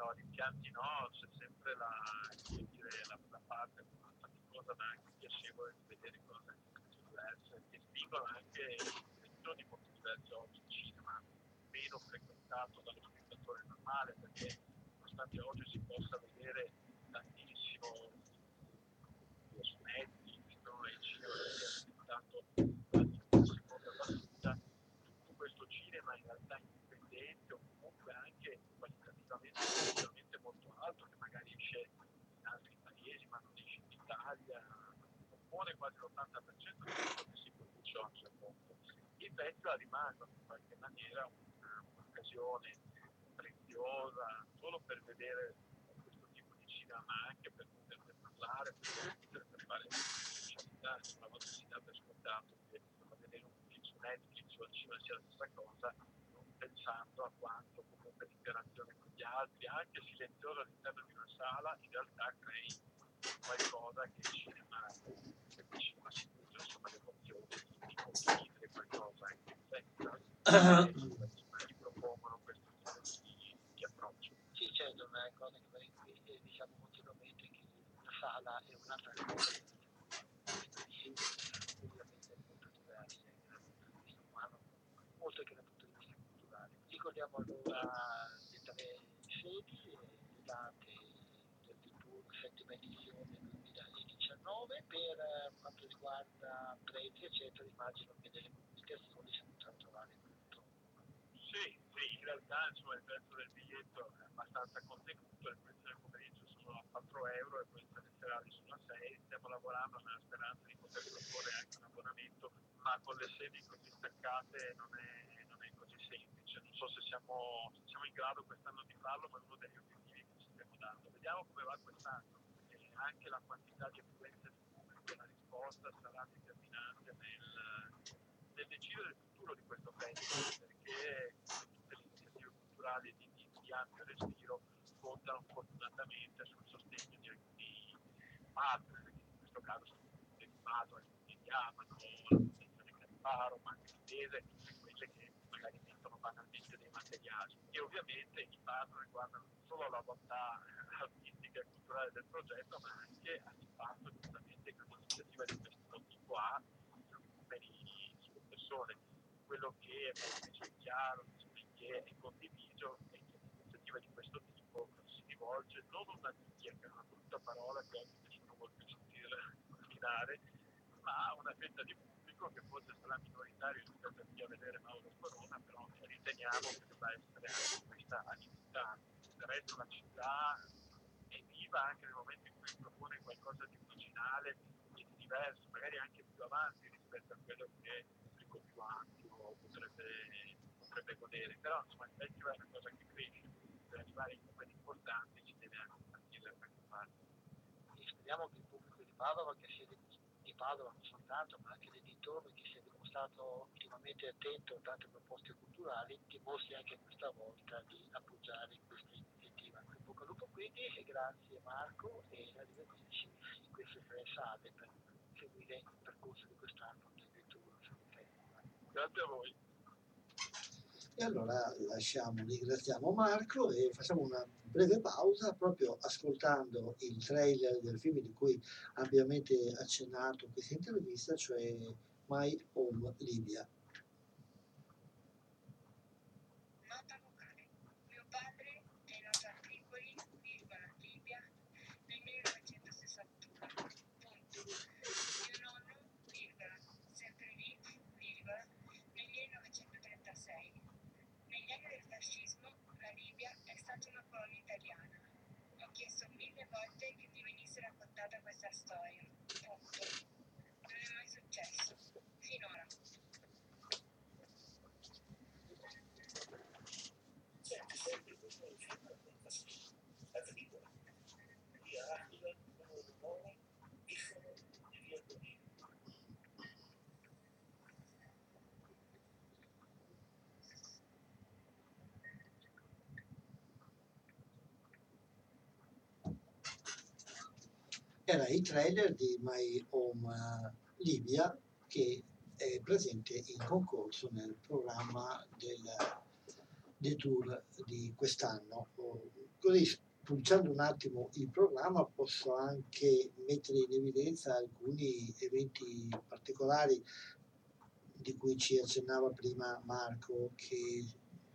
No, gli impianti no, c'è sempre la, dire, la, la parte faticosa ma anche piacevole di vedere cose diverse che spingono anche direzioni molto diverse oggi. Il cinema meno frequentato dallo spettatore normale perché nonostante oggi si possa vedere tantissimo su Netflix, no, e il cinema sia diventato quasi una seconda battuta, tutto questo cinema in realtà indipendente o comunque anche qualitativamente molto alto che magari esce in altri paesi ma non esce in Italia compone quasi l'80% di quello che si produce oggi al mondo. I festival rimangono in qualche maniera un'occasione preziosa solo per vedere questo tipo di cinema ma anche per poterne parlare per, per, per fare specialità una volta si dà per scontato che vedere un film su Netflix o al cinema sia la stessa cosa pensando a quanto comunque l'interazione con gli altri anche silenzioso all'interno di una sala in realtà crei qualcosa che il cinema che il cinema si usa insomma le emozioni di condividere qualcosa anche in e, insomma, ti propongono certo, una cosa che eh, diciamo continuamente che la sala è un'altra cosa, esperienze ovviamente molto diverse, questo umano, oltre che dal punto di vista culturale. Ricordiamo allora tre sedi, le date del tour settima edizione 2019, per eh, quanto riguarda prezzi eccetera immagino che nelle comunicazioni si potrà trovare tutto. Sì, sì, in realtà insomma, il prezzo del biglietto è abbastanza contenuto, il prezzo del pomeriggio sono a 4 euro e poi le serali sono a 6, stiamo lavorando nella speranza di poter proporre anche un abbonamento, ma con le sedi così staccate non è, semplice, non so se siamo, se siamo in grado quest'anno di farlo, ma è uno degli obiettivi che ci stiamo dando. Vediamo come va quest'anno, perché anche la quantità di affluenza di pubblico e la risposta sarà determinante nel, nel decidere il futuro di questo festival, perché tutte le iniziative culturali di, di, di ampio respiro contano fortunatamente sul sostegno di alcuni partner, che in questo caso sono di Padova, alcuni di Amano, la Fondazione Camparo, ma anche Tese, tutte quelle che magari mettono banalmente dei materiali. E ovviamente i partner guardano non solo alla bontà artistica e culturale del progetto, ma anche all'impatto giustamente che un'iniziativa di questo tipo ha per i, sulle persone. Quello che è invece chiaro, che è condiviso, è che un'iniziativa di questo tipo si rivolge non a una nicchia, che è una brutta parola che oggi nessuno vuole più sentire nominare, ma a una fetta di pubblico che forse sarà minoritario rispetto a chi a vedere Mauro Corona, però riteniamo che debba essere anche questa attività. Del resto la città è viva anche nel momento in cui propone qualcosa di originale e di diverso, magari anche più avanti rispetto a quello che il pubblico più ampio potrebbe, potrebbe godere. Però insomma il festival è una cosa che cresce, per arrivare in numeri importanti ci deve anche partire da qualche parte. Speriamo che il pubblico di Padova, che di Padova non soltanto, ma anche dei dintorni, che sia dimostrato ultimamente attento a tante proposte culturali, dimostri anche questa volta di appoggiare questa iniziativa. In bocca al lupo quindi e grazie Marco e arrivederci in queste tre sale per seguire il percorso di quest'anno tour festival. Grazie a voi. E allora lasciamo, ringraziamo Marco e facciamo una breve pausa proprio ascoltando il trailer del film di cui ampiamente accennato questa intervista, cioè My Home Libia. Nota vocale. Mio padre è nato a Tripoli, virgola, Libia, nel 1961. Punto. Mio nonno, virgola, sempre lì, virgola, nel 1936. Anni del fascismo la Libia è stata una colonia italiana. Ho chiesto mille volte che mi venisse raccontata questa storia. Punto. Non è mai successo. Finora. Senti sempre questo è il film del fascismo. La tribola, via Aquila, numero di Mora, Bifano e via Torino. Era il trailer di My Home eh, Libia che è presente in concorso nel programma del, del tour di quest'anno. Così spulciando un attimo il programma posso anche mettere in evidenza alcuni eventi particolari di cui ci accennava prima Marco che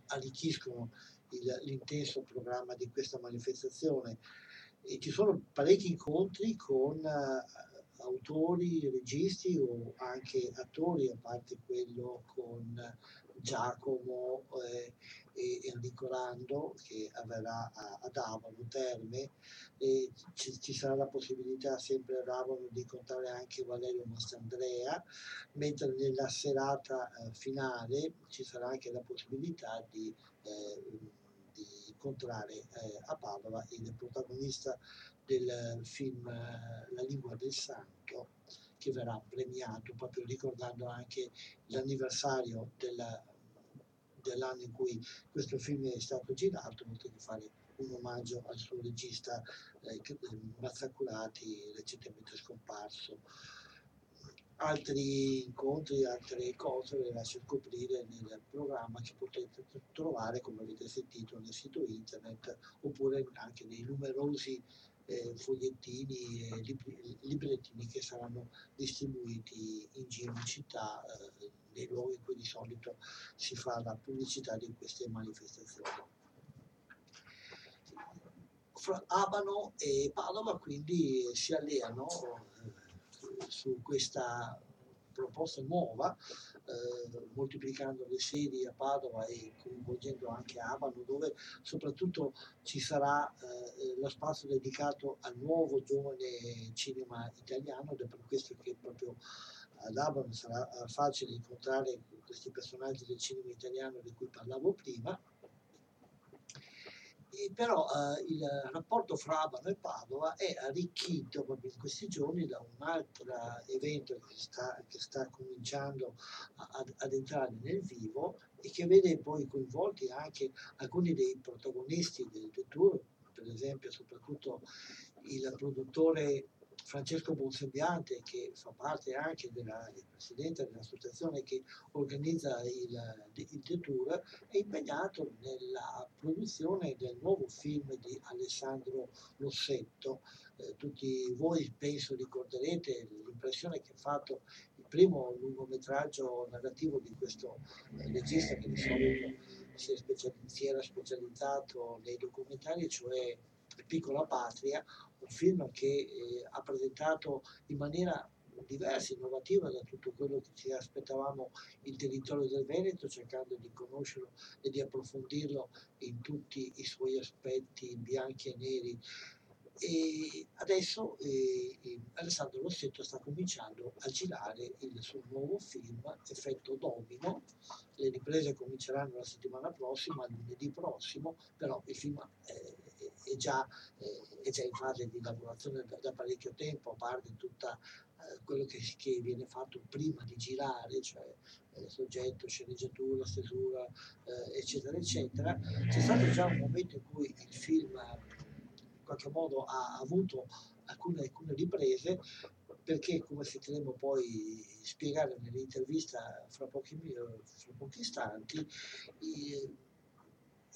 arricchiscono il- l'intenso programma di questa manifestazione e ci sono parecchi incontri con eh, autori, registi o anche attori, a parte quello con Giacomo eh, e Enrico Lando che avverrà ad Avano Terme. E ci, ci sarà la possibilità sempre ad Avano di incontrare anche Valerio Mastandrea, mentre nella serata eh, finale ci sarà anche la possibilità di, eh, incontrare eh, a Padova il protagonista del film eh, La lingua del santo che verrà premiato proprio ricordando anche l'anniversario della- dell'anno in cui questo film è stato girato, oltre che fare un omaggio al suo regista eh, eh, Mazzacurati, recentemente scomparso. Altri incontri, altre cose le lascio scoprire nel programma che potete trovare, come avete sentito, nel sito internet oppure anche nei numerosi eh, fogliettini e libri- librettini che saranno distribuiti in giro in città, eh, nei luoghi in cui di solito si fa la pubblicità di queste manifestazioni. Abano e Padova quindi si alleano eh, su questa proposta nuova, eh, moltiplicando le sedi a Padova e coinvolgendo anche Abano, dove soprattutto ci sarà eh, lo spazio dedicato al nuovo giovane cinema italiano ed è per questo che proprio ad Abano sarà eh, facile incontrare questi personaggi del cinema italiano di cui parlavo prima. E però eh, il rapporto fra Abano e Padova è arricchito proprio in questi giorni da un altro evento che sta, che sta cominciando ad, ad entrare nel vivo e che vede poi coinvolti anche alcuni dei protagonisti del, del tour, per esempio soprattutto il produttore Francesco Bonsembiante che fa parte anche della il presidente dell'associazione che organizza il, il The Tour, è impegnato nella produzione del nuovo film di Alessandro Lossetto. Eh, tutti voi penso ricorderete l'impressione che ha fatto il primo lungometraggio narrativo di questo eh, regista che di solito si, si era specializzato nei documentari, cioè Piccola Patria, un film che eh, ha presentato in maniera diversa, innovativa da tutto quello che ci aspettavamo il territorio del Veneto, cercando di conoscerlo e di approfondirlo in tutti i suoi aspetti bianchi e neri. E adesso eh, Alessandro Rossetto sta cominciando a girare il suo nuovo film Effetto Domino. Le riprese cominceranno la settimana prossima, lunedì prossimo, però il film è, è già, eh, è già in fase di lavorazione da, da parecchio tempo, a parte tutto quello che, che viene fatto prima di girare, cioè eh, soggetto, sceneggiatura, stesura, eh, eccetera, eccetera. C'è stato già un momento in cui il film in qualche modo ha avuto alcune, alcune riprese perché come sentiremo poi spiegare nell'intervista fra pochi, fra pochi istanti il,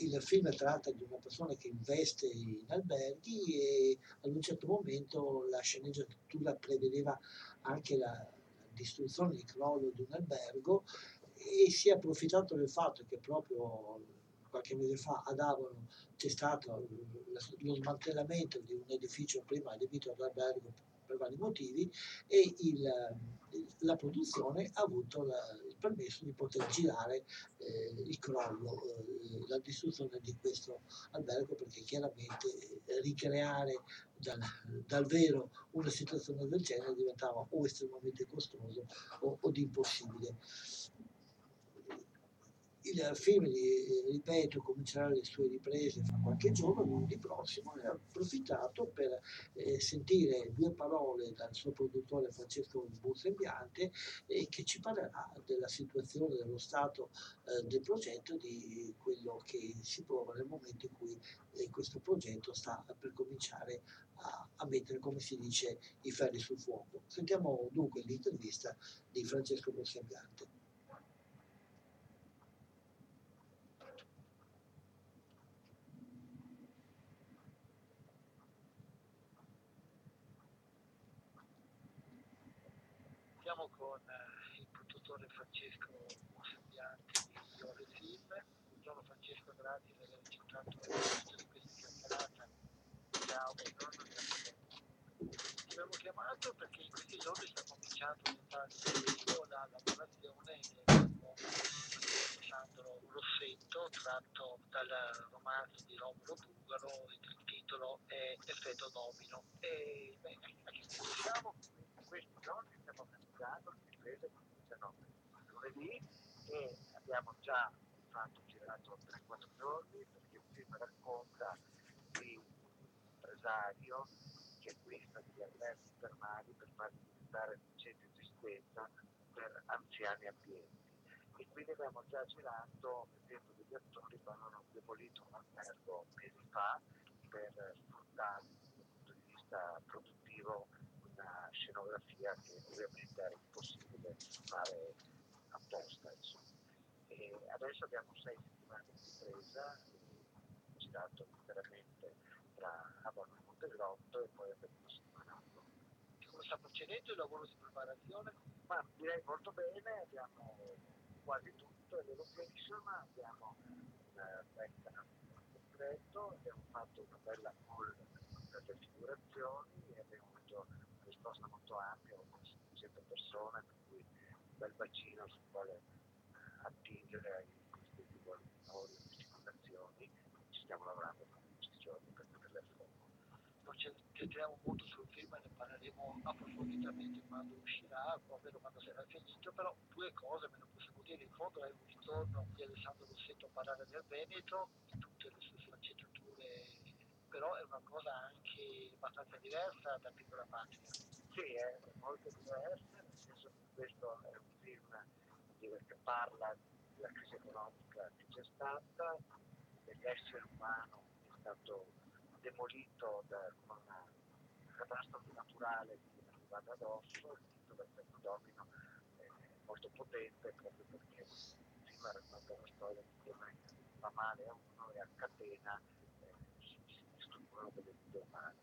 il film tratta di una persona che investe in alberghi e ad un certo momento la sceneggiatura prevedeva anche la distruzione, il crollo di un albergo e si è approfittato del fatto che proprio qualche mese fa ad Avano c'è stato lo smantellamento di un edificio prima adibito all'albergo per vari motivi e il, la produzione ha avuto la, permesso di poter girare eh, il crollo, eh, la distruzione di questo albergo perché chiaramente eh, ricreare dal, dal, vero una situazione del genere diventava o estremamente costoso o, o di impossibile il film, ripeto, comincerà le sue riprese fra qualche giorno, lunedì prossimo, e ha approfittato per eh, sentire due parole dal suo produttore Francesco Bussembiante eh, che ci parlerà della situazione, dello stato eh, del progetto, di quello che si prova nel momento in cui eh, questo progetto sta per cominciare a, a mettere, come si dice, i ferri sul fuoco. Sentiamo dunque l'intervista di Francesco Bussembiante. Siamo con eh, il produttore Francesco Mossembianti di Ore Film. Buongiorno Francesco, grazie per aver accettato di questa chiacchierata. Ciao, buongiorno. Ti abbiamo chiamato perché in questi giorni sta cominciando a vivo la lavorazione del Alessandro Rossetto, tratto dal romanzo di Romolo Bulgaro, il titolo è Effetto Domino. E beh? In questi giorni stiamo organizzando le riprese che cominciano lunedì e abbiamo già fatto girato 3-4 giorni perché il film racconta di un impresario che acquista degli alberghi termali per farli diventare centri di assistenza per anziani abbienti. E quindi abbiamo già girato, per esempio, degli attori che avevano demolito un albergo mesi fa per sfruttare dal punto di vista produttivo una scenografia che ovviamente era impossibile fare apposta. E adesso abbiamo sei settimane di ripresa, girato interamente tra Avano e Montegrotto e poi abbiamo una settimana come sta procedendo il lavoro di preparazione? Ma direi molto bene, abbiamo quasi tutto, è location, abbiamo un background completo, abbiamo fatto una bella call per le figurazioni e abbiamo avuto una risposta molto ampia, con 100 persone, per cui un bel bacino sul quale eh, attingere ai cosiddetti lavori di figurazioni, ci stiamo lavorando da 15 giorni per poterle a fuoco. Non ci centriamo molto sul film, ne parleremo approfonditamente quando uscirà, ovvero quando sarà finito, però due cose me ne possiamo dire, in fondo è un ritorno di Alessandro Rossetto a parlare del Veneto, in tutte le sue sfaccettature, però è una cosa anche abbastanza diversa da Piccola Patria. Sì, è molto diversa, nel senso che questo è un film che parla della crisi economica che c'è stata, dell'essere umano che è stato demolito da una catastrofe naturale che è arrivata addosso, il titolo effetto domino è molto potente proprio perché il film racconta la storia come va male a uno e a catena eh, delle vite umane.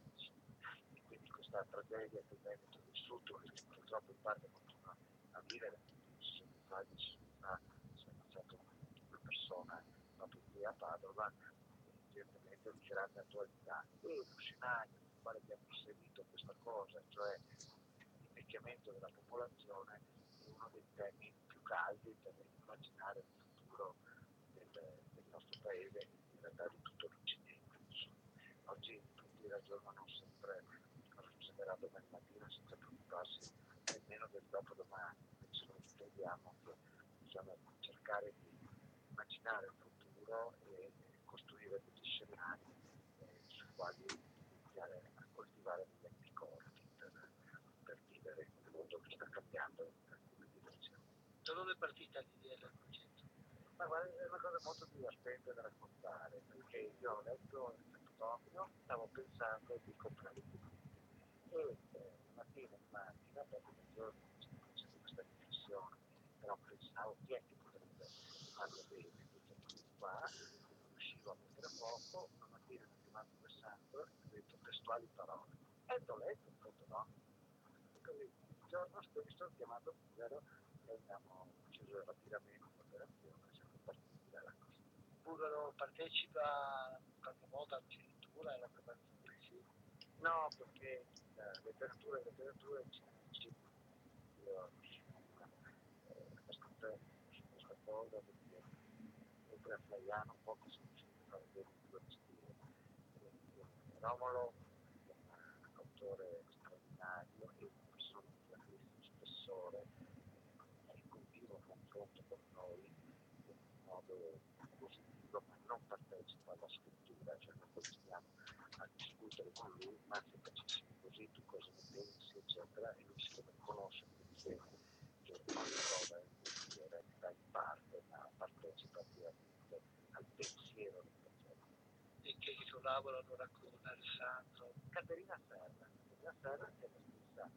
E quindi questa tragedia che il Veneto ha vissuto che purtroppo in parte continua a vivere, ci sono tragici, si è ammazzato una persona proprio qui a Padova, evidentemente di grande attualità. E lo scenario nel quale abbiamo inserito questa cosa, cioè l'invecchiamento della popolazione, è uno dei temi più caldi per immaginare il futuro del, del nostro paese in realtà di tutto l'Occidente. Oggi tutti ragionano sempre cosa succederà domani mattina senza preoccuparsi nemmeno del dopodomani, invece noi crediamo che bisogna cercare di immaginare il futuro e costruire degli scenari eh, sui quali iniziare a coltivare degli anticorpi per, per vivere in un mondo che sta cambiando in alcune direzioni. Da dove è partita l'idea del progetto? Ma guarda, è una cosa molto divertente da raccontare, perché io ho letto domino, stavo pensando di comprare i libri. E eh, una mattina in macchina, dopo mezz'ora che facevo questa riflessione, però pensavo chi è che potrebbe farlo bene, tutti questi qua, riuscivo a mettere a fuoco, una mattina mi chiamato Alessandro e ha detto testuali parole. E ho letto il fotodomino. E così il giorno stesso ho chiamato Fugaro e abbiamo chiuso rapidamente l'operazione siamo partiti da là così. Bulgaro partecipa in qualche modo addirittura alla preparazione film? No, perché la letteratura e letteratura ci io sono eh, questa cosa perché oltre a Flaiano un po' sono riuscito a fare bene i due mestieri. E, e Romolo è un autore straordinario e una persona di grandissimo spessore eh, è in continuo confronto con noi in modo non partecipa alla scrittura, cioè non continuiamo a discutere con lui, ma se facessimo così tu cosa ne pensi, eccetera, e lui si deve conoscere insieme che ogni cosa è mestiere sta in parte, ma partecipa attivamente al pensiero del progetto. E che collaborano con Alessandro? Caterina Serra, Caterina Serra è la stessa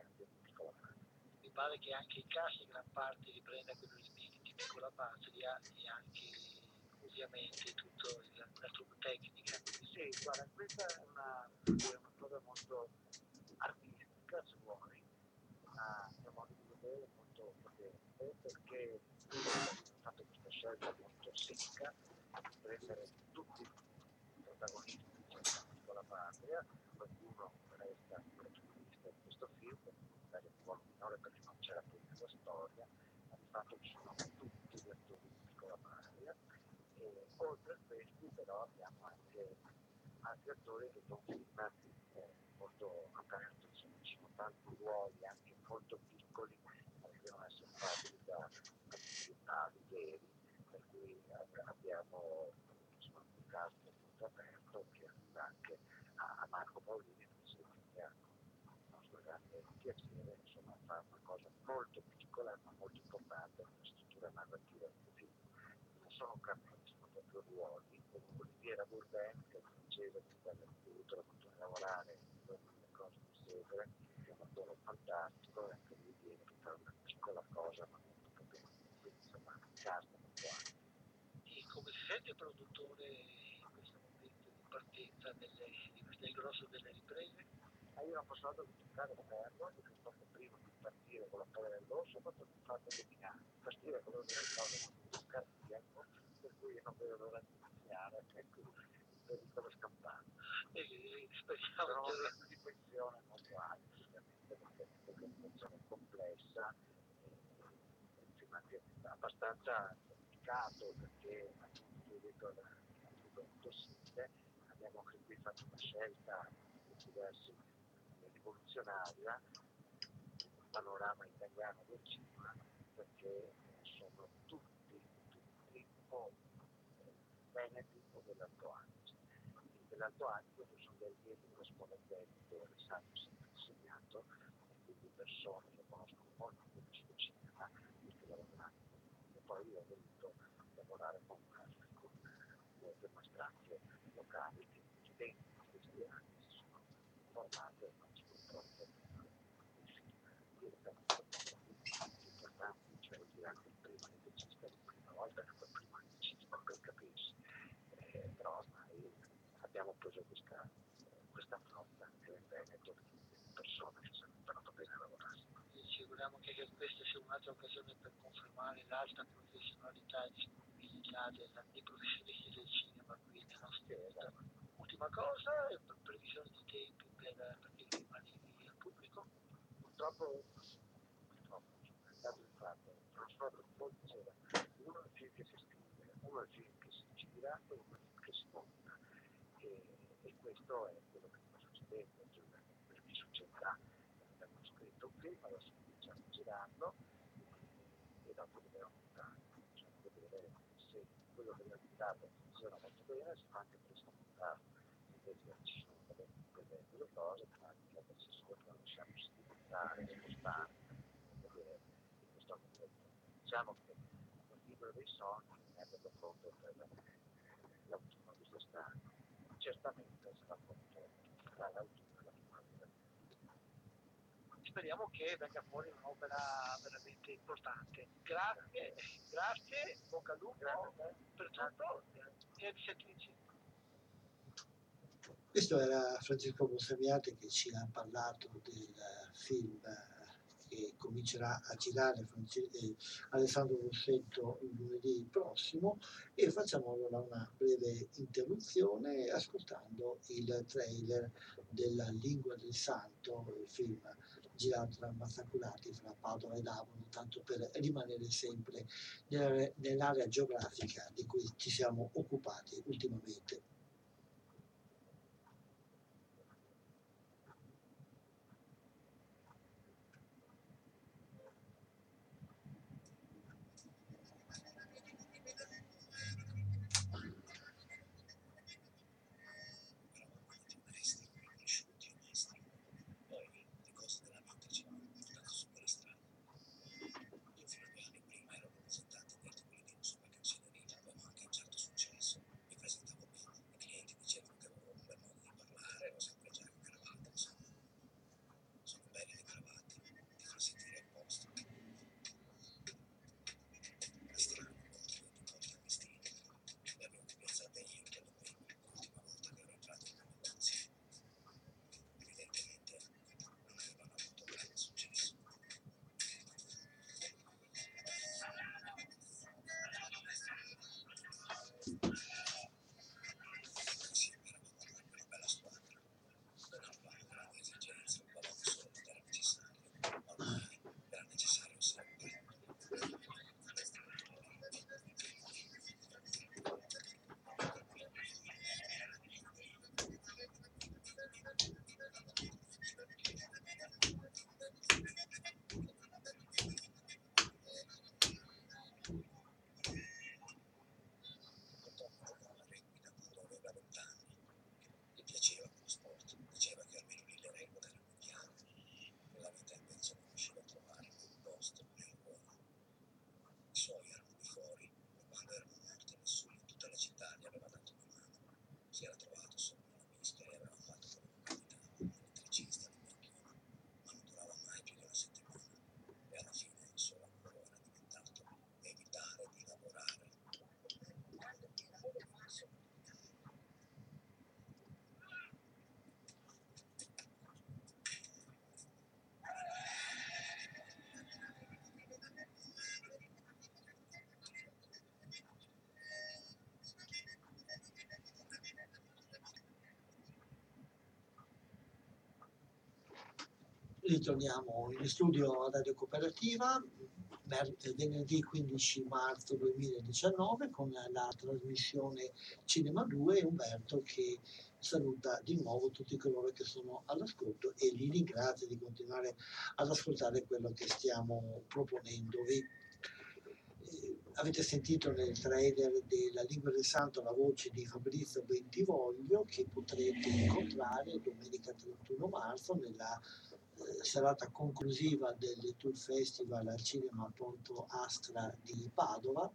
anche di Piccola. Mi pare che anche il cast in gran parte riprenda quello di di Piccola Patria e anche ovviamente tutta la troupe tecnica. Sì, guarda, questa è una, è una cosa molto artistica, se vuoi, ma mio modo di vedere molto potente, perché abbiamo fatto questa scelta molto secca di prendere tutti i protagonisti della piccola patria, qualcuno resta protagonista di questo film, dare un ruolo minore perché non c'era più nella storia, ma di fatto ci sono tutti gli attori di piccola patria e oltre a questi però abbiamo anche altri attori che sono film eh, molto aperto, ci sono tanti ruoli anche molto piccoli che devono essere fatti da aziendali veri, per cui ab- abbiamo insomma, un cast molto aperto che arriva anche a, Marco Paolini, per che ha il nostro grande piacere insomma, fa una cosa molto piccola ma molto importante nella struttura narrativa del film. Non sono campioni, sono proprio ruoli. Che è francese, che sta all'Instituto, ha fatto lavorare in le cose di Segre, lavoro fantastico e anche lui viene per fare una piccola cosa ma molto potente, quindi insomma casta molto anche. E come si sente il produttore in questo momento di partenza delle, del grosso delle riprese? Ma io non posso altro che toccare ferro, perché poco prima di partire con la palla dell'orso, ho fatto un fatto dominare. Partire con cose non toccare il tempo, per cui non vedo l'ora di iniziare, ecco, per lo scampare. E speriamo che... un di pensione molto alto, ovviamente, perché è una situazione complessa, e, abbastanza complicato, perché appunto, appunto, impossibile, abbiamo anche qui fatto una scelta diversi rivoluzionaria il panorama italiano del cinema perché sono tutti, tutti o eh, veneti o dell'Alto Adige. Dell'Alto Adige sono dei allievi corrispondenti dove Alessandro si e quindi persone che conoscono molto bene il suo cinema perché lavorano e poi io ho voluto lavorare con, con molte maestranze locali che in questi anni si sono formate e oggi purtroppo il film direttamente importanti, cioè durante il primo regista, la prima volta che fu il primo regista per capirsi, eh, però ormai abbiamo preso questa, questa è in Veneto di persone che sanno imparato bene a lavorare. ci auguriamo che questa sia un'altra occasione per confermare l'alta professionalità e disponibilità dei professionisti del cinema qui nel nostro territorio. Ultima cosa, pre- previsione di tempi per, per il rimani al pubblico. Purtroppo, purtroppo, è stato il fatto, François Truffaut diceva, uno è il film che si scrive, uno è il film che si gira e uno è il film che si monta. E, e questo è quello che sta succedendo, cioè, per chi succederà. Abbiamo scritto un film, adesso cominciamo girando e dopo dobbiamo montare. Cioè, vedere se quello che abbiamo montato funziona molto bene, si fa anche presto montarlo. Invece ci sono delle, delle, delle cose che adesso sopra non riusciamo a sviluppare, spostare. vedere in questo momento. Diciamo che il libro dei sogni è pronto per l'autunno di quest'anno. Certamente sarà pronto tra l'autunno e la primavera. Speriamo che venga fuori un'opera veramente importante. Grazie, grazie, bocca al lupo per tutto e a risentirci. Questo era Francesco Bonsamiate che ci ha parlato del film che comincerà a girare eh, Alessandro Rossetto lunedì prossimo e facciamo allora una breve interruzione ascoltando il trailer della Lingua del Santo, il film girato da Mazzaculati fra Padova e Davano, tanto per rimanere sempre nella- nell'area geografica di cui ci siamo occupati ultimamente. Ritorniamo in studio a Radio Cooperativa, venerdì 15 marzo 2019 con la trasmissione Cinema 2 e Umberto che saluta di nuovo tutti coloro che sono all'ascolto e li ringrazia di continuare ad ascoltare quello che stiamo proponendovi. Eh, avete sentito nel trailer della Lingua del Santo la voce di Fabrizio Bentivoglio che potrete incontrare domenica 31 marzo nella serata conclusiva del Tour Festival al Cinema Ponto Astra di Padova.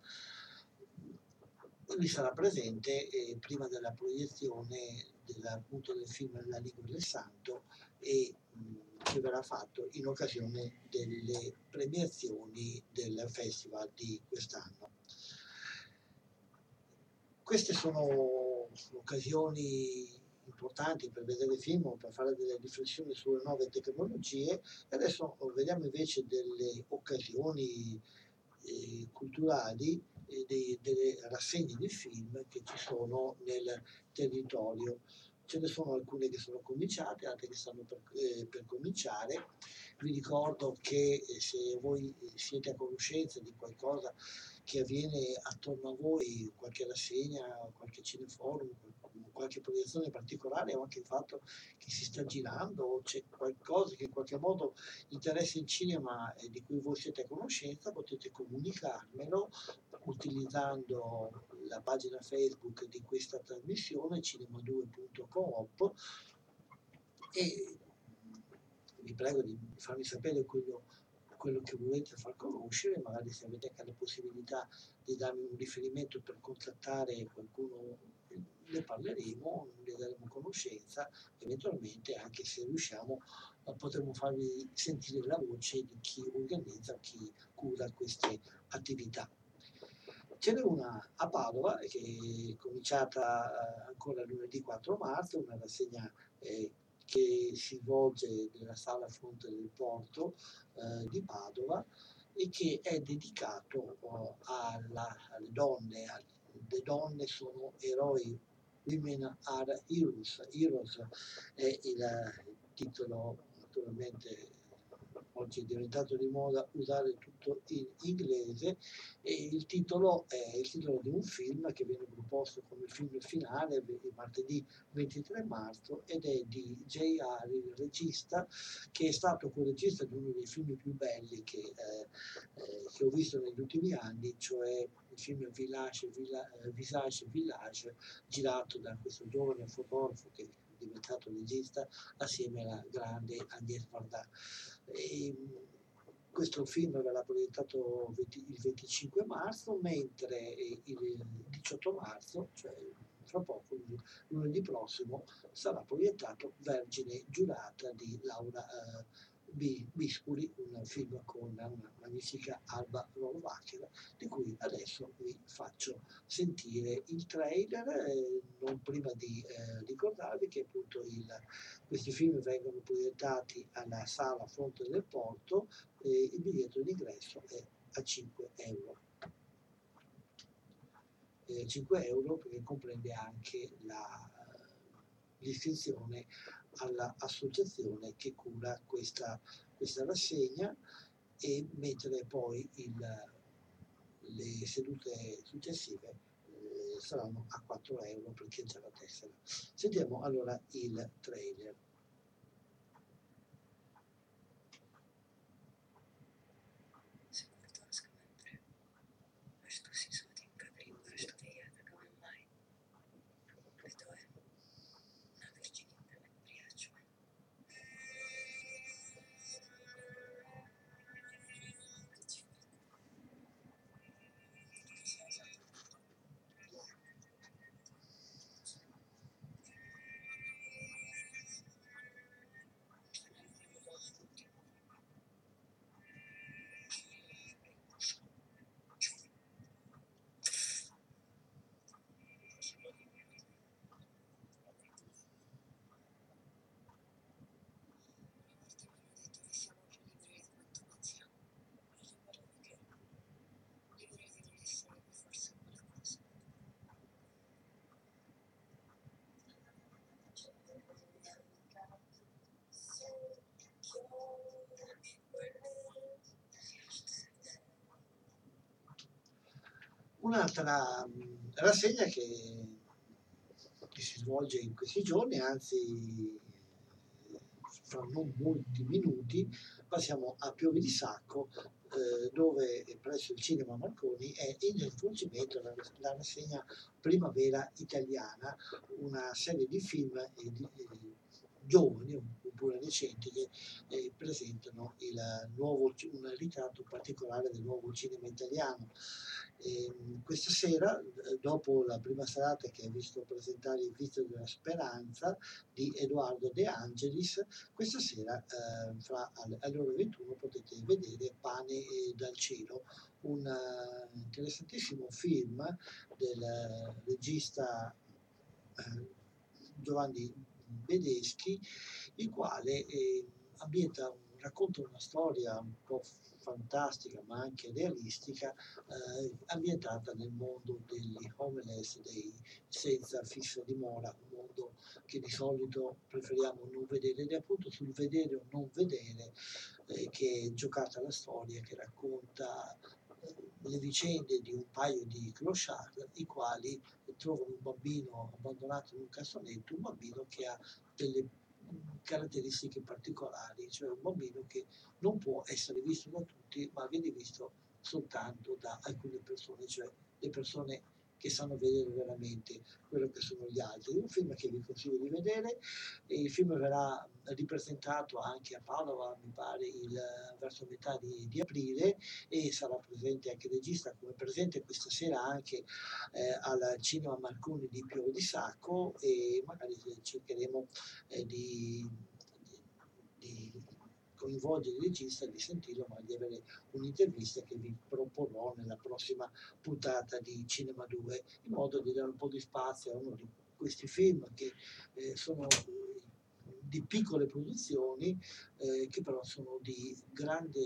Lui sarà presente eh, prima della proiezione del, appunto, del film La Lingua del Santo e mh, che verrà fatto in occasione delle premiazioni del festival di quest'anno. Queste sono occasioni importanti per vedere film o per fare delle riflessioni sulle nuove tecnologie e adesso vediamo invece delle occasioni eh, culturali e dei, delle rassegne di film che ci sono nel territorio. Ce ne sono alcune che sono cominciate, altre che stanno per, eh, per cominciare. Vi ricordo che eh, se voi siete a conoscenza di qualcosa che avviene attorno a voi, qualche rassegna, qualche cineforum, qualche proiezione particolare o anche il fatto che si sta girando o c'è qualcosa che in qualche modo interessa il cinema e di cui voi siete a conoscenza, potete comunicarmelo utilizzando la pagina Facebook di questa trasmissione cinema2.coop e vi prego di farmi sapere quello quello che volete far conoscere, magari se avete anche la possibilità di darmi un riferimento per contattare qualcuno, ne parleremo, ne daremo conoscenza, eventualmente anche se riusciamo potremo farvi sentire la voce di chi organizza, chi cura queste attività. Ce n'è una a Padova che è cominciata ancora lunedì 4 marzo, una rassegna eh, che si svolge nella sala fronte del porto eh, di Padova e che è dedicato eh, alla, alle donne, alle, le donne sono eroi, women are heroes, heroes è il titolo naturalmente oggi è diventato di moda usare tutto in inglese e il titolo è il titolo di un film che viene proposto come film finale il martedì 23 marzo ed è di J.R. il regista che è stato co-regista di uno dei film più belli che, eh, eh, che ho visto negli ultimi anni cioè film Village, Villa, eh, Visage Village girato da questo giovane fotografo che diventato regista assieme alla grande Agnès Varda. E, questo film verrà proiettato il 25 marzo, mentre il 18 marzo, cioè fra poco, lunedì prossimo, sarà proiettato Vergine giurata di Laura eh, Biscuri, un film con una magnifica Alba Rolovacher, di cui adesso vi faccio sentire il trailer, eh, non prima di eh, ricordarvi che appunto il, questi film vengono proiettati alla sala Fronte del Porto e il biglietto d'ingresso è a 5 euro. Eh, 5 euro perché comprende anche la, l'iscrizione all'associazione che cura questa, questa rassegna e mentre poi il, le sedute successive eh, saranno a 4 euro per chi ha già la tessera. Sentiamo allora il trailer. Un'altra rassegna che, che si svolge in questi giorni, anzi fra non molti minuti, passiamo a Piove di Sacco, eh, dove presso il Cinema Marconi è in svolgimento la, la rassegna Primavera Italiana, una serie di film e di, eh, giovani oppure recenti che eh, presentano il nuovo, un ritratto particolare del nuovo cinema italiano. E, questa sera, eh, dopo la prima serata che ha visto presentare il Vizio della Speranza di Edoardo De Angelis, questa sera eh, fra alle ore 21 potete vedere Pane dal cielo, un uh, interessantissimo film del regista uh, Giovanni Bedeschi, il quale eh, ambienta, racconta una storia un po' fantastica ma anche realistica, eh, ambientata nel mondo degli homeless, dei senza fissa dimora, un mondo che di solito preferiamo non vedere ed è appunto sul vedere o non vedere eh, che è giocata la storia che racconta eh, le vicende di un paio di clochard i quali trovano un bambino abbandonato in un cassonetto, un bambino che ha delle caratteristiche particolari, cioè un bambino che non può essere visto da tutti, ma viene visto soltanto da alcune persone, cioè le persone che sanno vedere veramente quello che sono gli altri. Un film che vi consiglio di vedere, il film verrà ripresentato anche a Padova, mi pare, il, verso metà di, di, aprile e sarà presente anche il regista, come presente questa sera anche eh, al Cinema Marconi di Piove di Sacco e magari cercheremo eh, di coinvolgere il regista, di sentirlo, ma di avere un'intervista che vi proporrò nella prossima puntata di Cinema 2, in modo di dare un po' di spazio a uno di questi film che eh, sono di piccole produzioni eh, che però sono di grande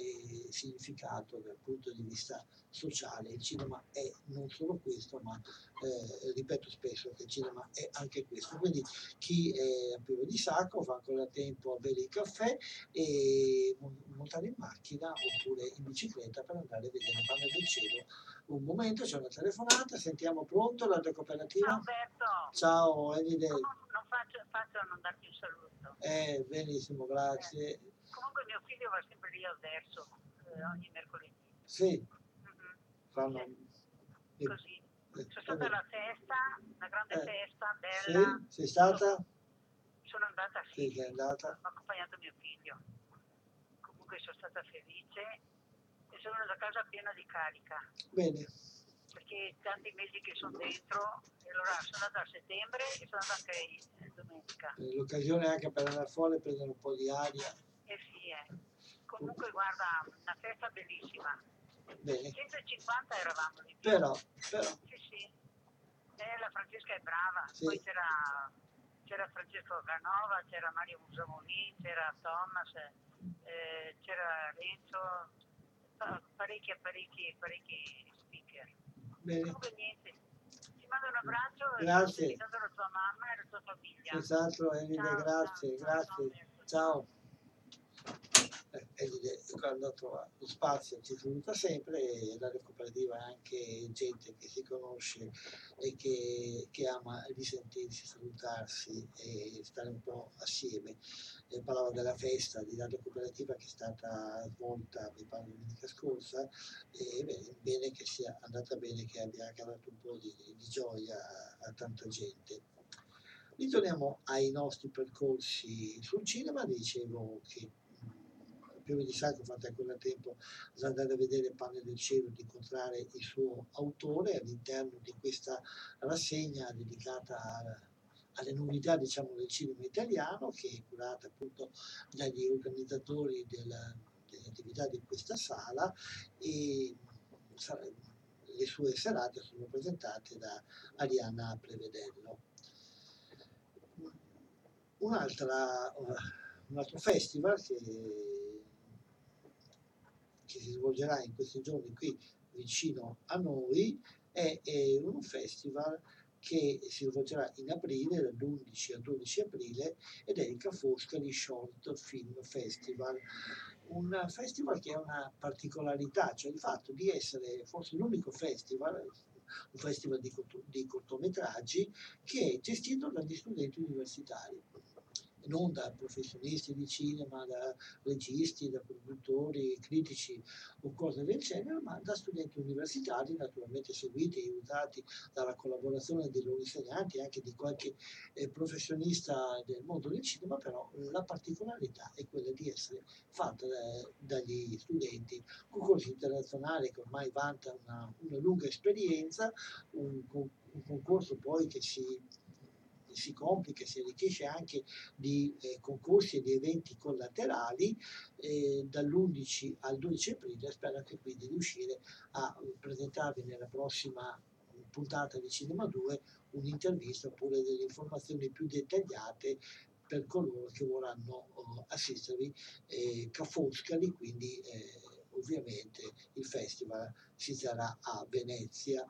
significato dal punto di vista sociale. Il cinema è non solo questo, ma eh, ripeto spesso che il cinema è anche questo. Quindi chi è a Pieve di Sacco fa ancora tempo a bere il caffè e montare in macchina oppure in bicicletta per andare a vedere Panne del Cielo. Un momento, c'è una telefonata, sentiamo pronto, la cooperativa. Ciao Alberto. Ciao Elide. Faccio, faccio a non darti un saluto. Eh, benissimo, grazie. Eh, comunque mio figlio va sempre lì al verso, eh, ogni mercoledì. Sì, Mhm. fanno... Sì, Così. Sono stata alla festa, una grande Eh, festa, Sì, bella. sei stata? Sono andata Sì, sì, sei andata. ho accompagnato mio figlio. Comunque sono stata felice e sono venuta a casa piena di carica, Bene, perché tanti mesi che sono dentro, e allora sono andata a settembre e sono andata anche domenica. eh, l'occasione anche per andare fuori e prendere un po' di aria. Eh sì, eh. Comunque guarda, una festa bellissima. Bene, 150 eravamo lì. però, però, Sì, sì. Eh, la Francesca è brava. Sì. Poi c'era, c'era Francesco Canova, c'era Mario Musamolin, c'era Thomas, eh, c'era Renzo, pa- parecchi, parecchi, parecchi speaker. Bene, niente. Ti mando un abbraccio Grazie. saluto la tua mamma e la tua famiglia. senz'altro Ciao, grazie, ciao, grazie, ciao, ciao. Quando trova lo spazio ci saluta sempre e la cooperativa è anche gente che si conosce e che, che ama risentirsi, salutarsi e stare un po' assieme. Eh, parlava della festa di Radio Cooperativa che è stata svolta, mi pare, domenica scorsa e beh, bene che sia andata bene, che abbia causato un po' di, di gioia a tanta gente. Ritorniamo ai nostri percorsi sul cinema, dicevo che di Sacco fate ancora tempo ad andare a vedere Panne del Cielo, di incontrare il suo autore all'interno di questa rassegna dedicata a- alle novità diciamo, del cinema italiano che è curata appunto dagli organizzatori della- delle attività di questa sala e le sue serate sono presentate da Arianna Prevedello. Un'altra, un altro festival che, che si svolgerà in questi giorni qui vicino a noi è, è un festival che si svolgerà in aprile, dall'11 al 12 aprile, ed è il Ca' Foscari Short Film Festival. Un festival che ha una particolarità, cioè il fatto di essere forse l'unico festival un festival di, di cortometraggi che è gestito dagli studenti universitari non da professionisti di cinema, da registi, da produttori, critici o cose del genere, ma da studenti universitari, naturalmente seguiti e aiutati dalla collaborazione dei loro insegnanti e anche di qualche eh, professionista del mondo del cinema, però la particolarità è quella di essere fatta da- dagli studenti, concorsi internazionali che ormai vanta una, una lunga esperienza, un, un concorso poi che si si complica, si arricchisce anche di eh, concorsi e di eventi collaterali eh, dall'11 al 12 aprile. Spero anche qui di riuscire a presentarvi nella prossima puntata di Cinema 2 un'intervista oppure delle informazioni più dettagliate per coloro che vorranno oh, assistervi eh, Ca' Foscari, quindi eh, ovviamente il festival si terrà a Venezia.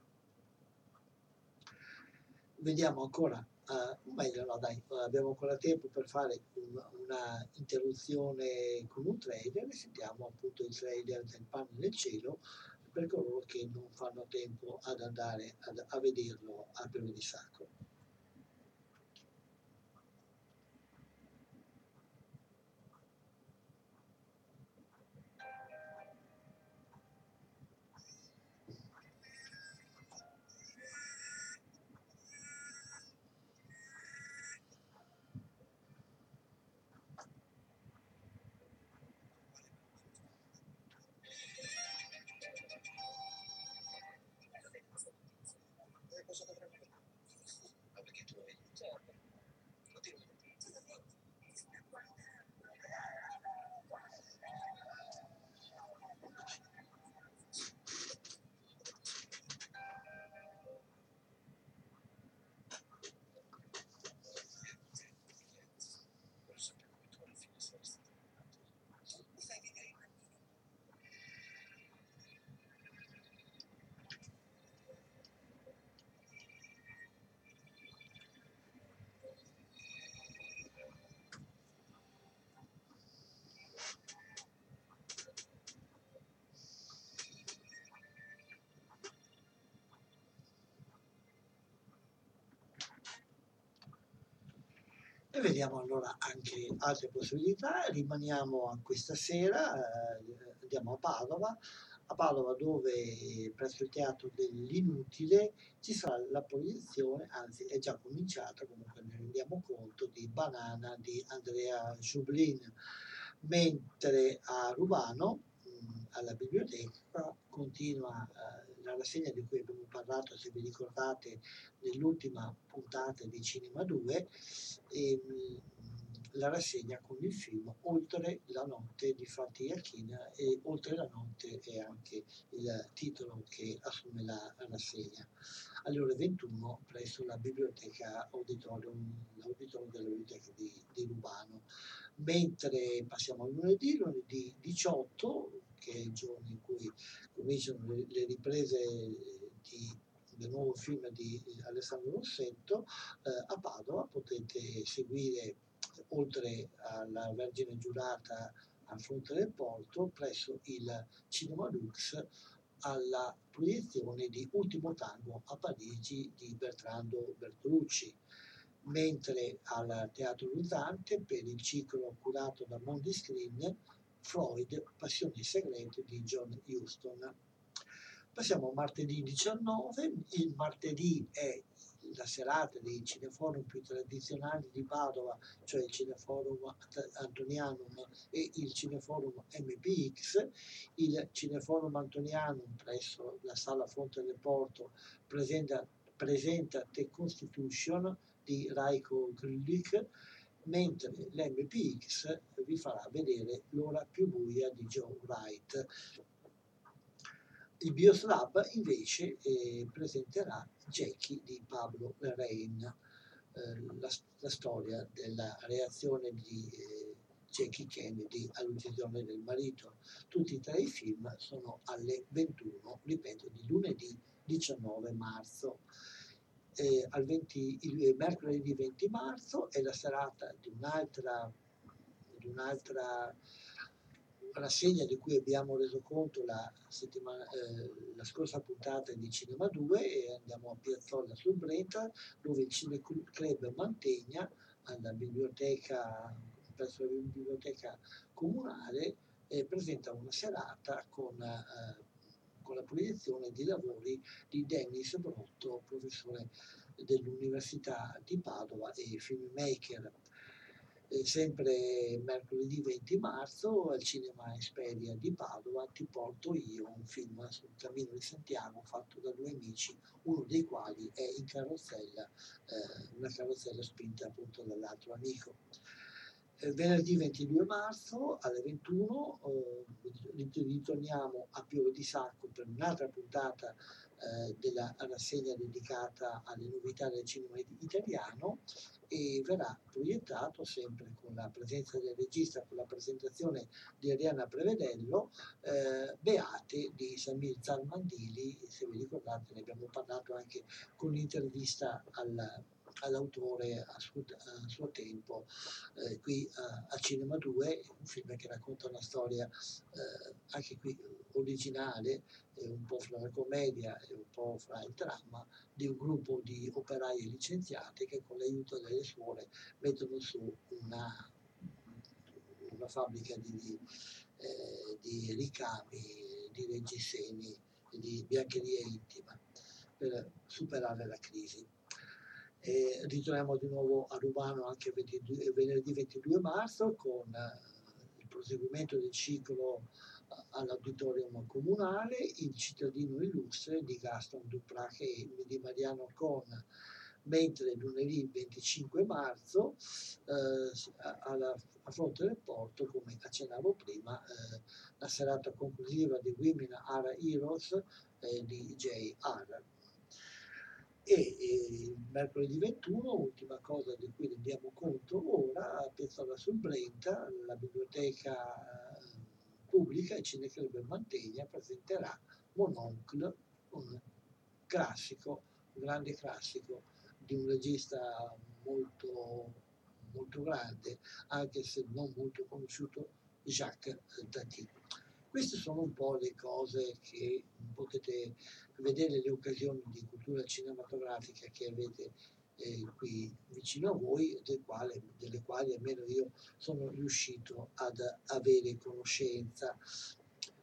Vediamo ancora Uh, meglio no dai, abbiamo ancora tempo per fare un, una interruzione con un trailer e sentiamo appunto il trailer del Pane nel cielo per coloro che non fanno tempo ad andare ad, a vederlo a Pieve di Sacro. E vediamo allora anche altre possibilità. Rimaniamo questa sera, eh, andiamo a Padova, a Padova dove presso il Teatro dell'Inutile ci sarà la proiezione, anzi è già cominciata, comunque ne rendiamo conto, di Banana di Andrea Jublin, mentre a Rubano, mh, alla biblioteca, continua eh, la rassegna di cui abbiamo parlato, se vi ricordate, nell'ultima puntata di Cinema 2, e, mh, la rassegna con il film Oltre la notte di Fatti Iachina e Oltre la notte è anche il titolo che assume la rassegna. Alle ore 21 presso la biblioteca auditorium, l'auditorium della biblioteca di, di Rubano. Mentre passiamo al lunedì, lunedì 18, che è il giorno in cui cominciano le, le riprese di del nuovo film di Alessandro Rossetto, eh, a Padova potete seguire oltre alla Vergine Giurata al fronte del porto presso il Cinema Lux alla proiezione di Ultimo Tango a Parigi di Bertrando Bertolucci. Mentre al Teatro Luzzante per il ciclo curato da Mondi Screen Freud, Passioni segrete di John Huston. Passiamo a martedì 19, il martedì è la serata dei cineforum più tradizionali di Padova, cioè il cineforum Antonianum e il cineforum MPX. Il cineforum Antonianum presso la sala Fonte del Porto presenta, presenta The Constitution di Raiko Grülich, mentre l'MPX vi farà vedere l'ora più buia di Joe Wright. Il Bioslab invece eh, presenterà Jackie di Pablo Larraín, eh, la, la, storia della reazione di eh, Jackie Kennedy all'uccisione del marito. Tutti e tre i film sono alle 21, ripeto, di lunedì 19 marzo. Eh, al 20, il mercoledì 20 marzo è la serata di un'altra, di un'altra rassegna di cui abbiamo reso conto la, eh, la scorsa puntata di Cinema 2 e andiamo a Piazzolla sul Brenta dove il Cineclub Mantegna alla biblioteca, presso la biblioteca comunale eh, presenta una serata con, eh, con la proiezione di lavori di Dennis Brotto, professore dell'Università di Padova e filmmaker eh, sempre mercoledì 20 marzo al Cinema Esperia di Padova ti porto io un film sul cammino di Santiago fatto da due amici, uno dei quali è in carrozzella, eh, una carrozzella spinta appunto dall'altro amico. Eh, venerdì 22 marzo alle 21 eh, ritorniamo a Piove di Sacco per un'altra puntata eh, della rassegna dedicata alle novità del cinema italiano e verrà proiettato sempre con la presenza del regista, con la presentazione di Arianna Prevedello, eh, Beate di Samir Zalmandili, se vi ricordate ne abbiamo parlato anche con l'intervista al all'autore a suo, a suo tempo eh, qui a, a, Cinema 2, un film che racconta una storia eh, anche qui originale, un po' fra la commedia e un po' fra il dramma, di un gruppo di operai licenziati che con l'aiuto delle suore mettono su una, una fabbrica di, eh, di ricami, di reggiseni, di biancheria intima per superare la crisi. E ritorniamo di nuovo a Rubano anche 22, venerdì 22 marzo con eh, il proseguimento del ciclo eh, all'auditorium comunale Il cittadino illustre di Gaston Duprac e di Mariano Con mentre lunedì 25 marzo eh, alla, a fronte del porto, come accennavo prima, eh, la serata conclusiva di Women Are Heroes eh, di J.R e eh, mercoledì 21, ultima cosa di cui rendiamo conto ora, a Piazzola sul Brenta, la biblioteca eh, pubblica, il Cineclub Mantegna, presenterà Mononcle, un classico, un grande classico di un regista molto, molto grande, anche se non molto conosciuto, Jacques Tati. Queste sono un po' le cose che potete vedere, le occasioni di cultura cinematografica che avete eh, qui vicino a voi, del quale, delle quali almeno io sono riuscito ad avere conoscenza.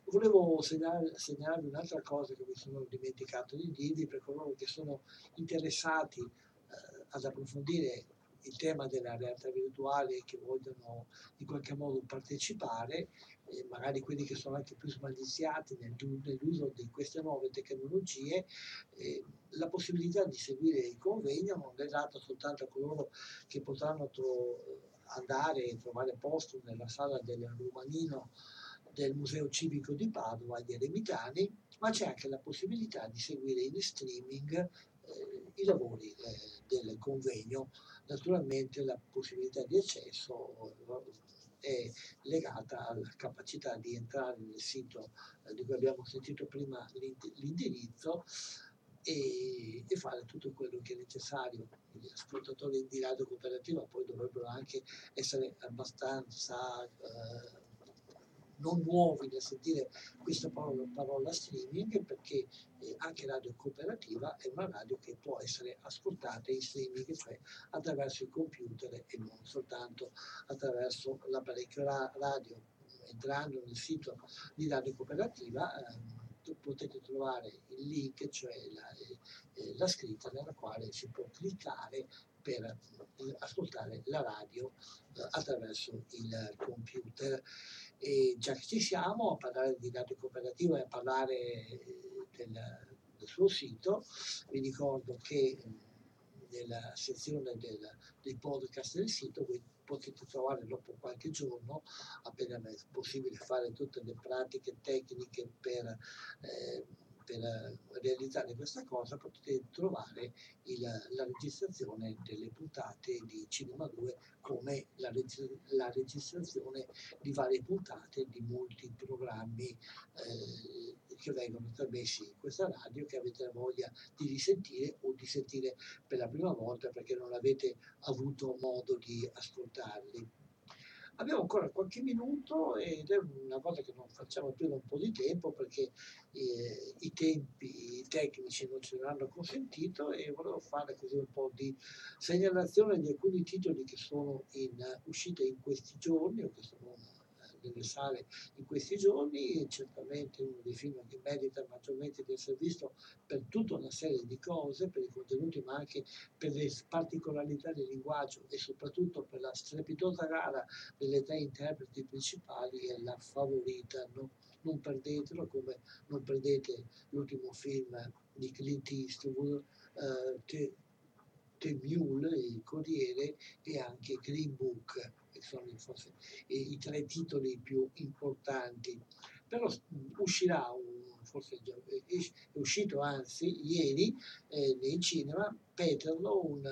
Volevo segnalarvi un'altra cosa che mi sono dimenticato di dirvi per coloro che sono interessati eh, ad approfondire il tema della realtà virtuale e che vogliono in qualche modo partecipare eh, magari quelli che sono anche più smaldiziati nel, nell'uso di queste nuove tecnologie, eh, la possibilità di seguire il convegno non è data soltanto a coloro che potranno tro- andare e trovare posto nella sala del Romanino del Museo Civico di Padova agli Eremitani, ma c'è anche la possibilità di seguire in streaming eh, i lavori eh, del convegno. Naturalmente la possibilità di accesso è legata alla capacità di entrare nel sito eh, di cui abbiamo sentito prima l'indirizzo e, e, fare tutto quello che è necessario. Gli ascoltatori di radio cooperativa poi dovrebbero anche essere abbastanza eh, non nuovi nel sentire questa parola, parola streaming perché eh, anche Radio Cooperativa è una radio che può essere ascoltata in streaming, cioè attraverso il computer e non soltanto attraverso l'apparecchio ra- radio. Entrando nel sito di Radio Cooperativa eh, potete trovare il link, cioè la, eh, la scritta nella quale si può cliccare per eh, ascoltare la radio eh, attraverso il computer. E già che ci siamo a parlare di radio cooperativa e a parlare eh, del, del suo sito, vi ricordo che nella sezione del, dei podcast del sito voi potete trovare dopo qualche giorno, appena è possibile fare tutte le pratiche tecniche per eh, per realizzare questa cosa potete trovare il, la registrazione delle puntate di Cinema 2 come la, la registrazione di varie puntate di molti programmi eh, che vengono trasmessi in questa radio che avete voglia di risentire o di sentire per la prima volta perché non avete avuto modo di ascoltarli. Abbiamo ancora qualche minuto ed è una cosa che non facciamo più da un po' di tempo perché eh, i tempi tecnici non ce l'hanno consentito e volevo fare così un po' di segnalazione di alcuni titoli che sono in uscita in questi giorni o che sono nelle sale in questi giorni, certamente uno dei film che merita maggiormente di essere visto per tutta una serie di cose, per i contenuti ma anche per le particolarità del linguaggio e soprattutto per la strepitosa gara delle tre interpreti principali è La Favorita. No? Non perdetelo come non perdete l'ultimo film di Clint Eastwood, eh, The, The Mule, il Corriere e anche Green Book che sono forse i, tre titoli più importanti. Però uscirà, forse già, è uscito anzi ieri eh, nei cinema, Peterlo, un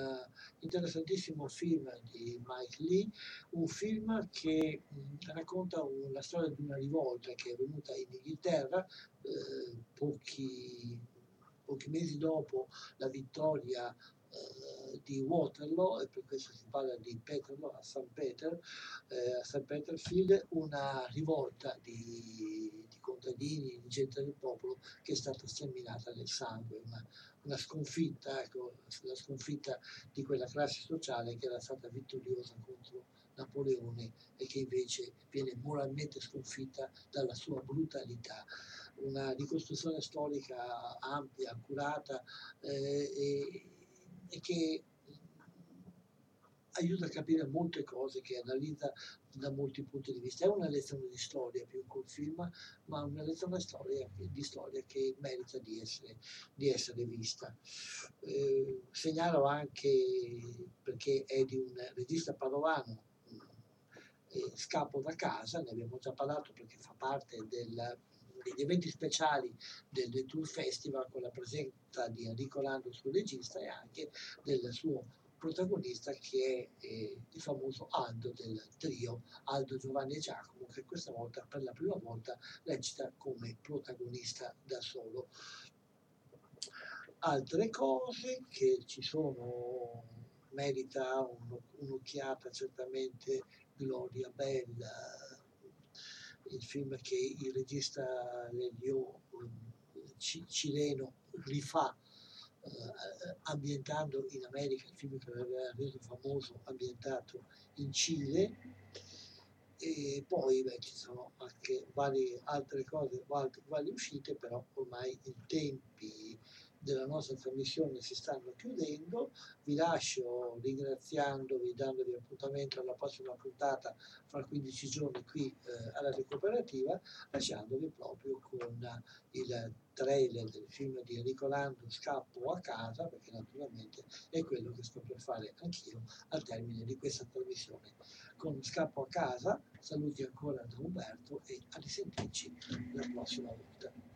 interessantissimo film di Mike Lee, un film che mh, racconta la storia di una rivolta che è avvenuta in Inghilterra eh, pochi, pochi mesi dopo la vittoria eh, di Waterloo e per questo si parla di Peterloo a St. Peter, eh, a St. Peterfield, una rivolta di, di, contadini, di gente del popolo che è stata sterminata nel sangue, una, una sconfitta, ecco, la sconfitta di quella classe sociale che era stata vittoriosa contro Napoleone e che invece viene moralmente sconfitta dalla sua brutalità una ricostruzione storica ampia, accurata eh, e, e che aiuta a capire molte cose, che analizza da molti punti di vista. È una lezione di storia più che un film, ma una lezione storia, di storia che merita di essere, di essere vista. Eh, segnalo anche, perché è di un regista padovano, eh, Scappo da casa, ne abbiamo già parlato perché fa parte del degli eventi speciali del, del Tour Festival con la presenza di Enrico Lando, suo regista, e anche del suo protagonista che è eh, il famoso Aldo del trio Aldo Giovanni e Giacomo che questa volta per la prima volta recita come protagonista da solo. Altre cose che ci sono merita un, un'occhiata certamente Gloria Bella il film che il regista Lelio cileno rifà eh, ambientando in America, il film che aveva reso famoso ambientato in Cile. E poi beh, ci sono anche varie altre cose, varie, varie uscite, però ormai i tempi della nostra trasmissione si stanno chiudendo. Vi lascio ringraziandovi, dandovi appuntamento alla prossima puntata fra 15 giorni qui eh, alla Recuperativa, lasciandovi proprio con il trailer del film di Enrico Lando Scappo a casa, perché naturalmente è quello che sto per fare anch'io al termine di questa trasmissione. Con Scappo a casa, saluti ancora da Umberto e a risentirci la prossima volta.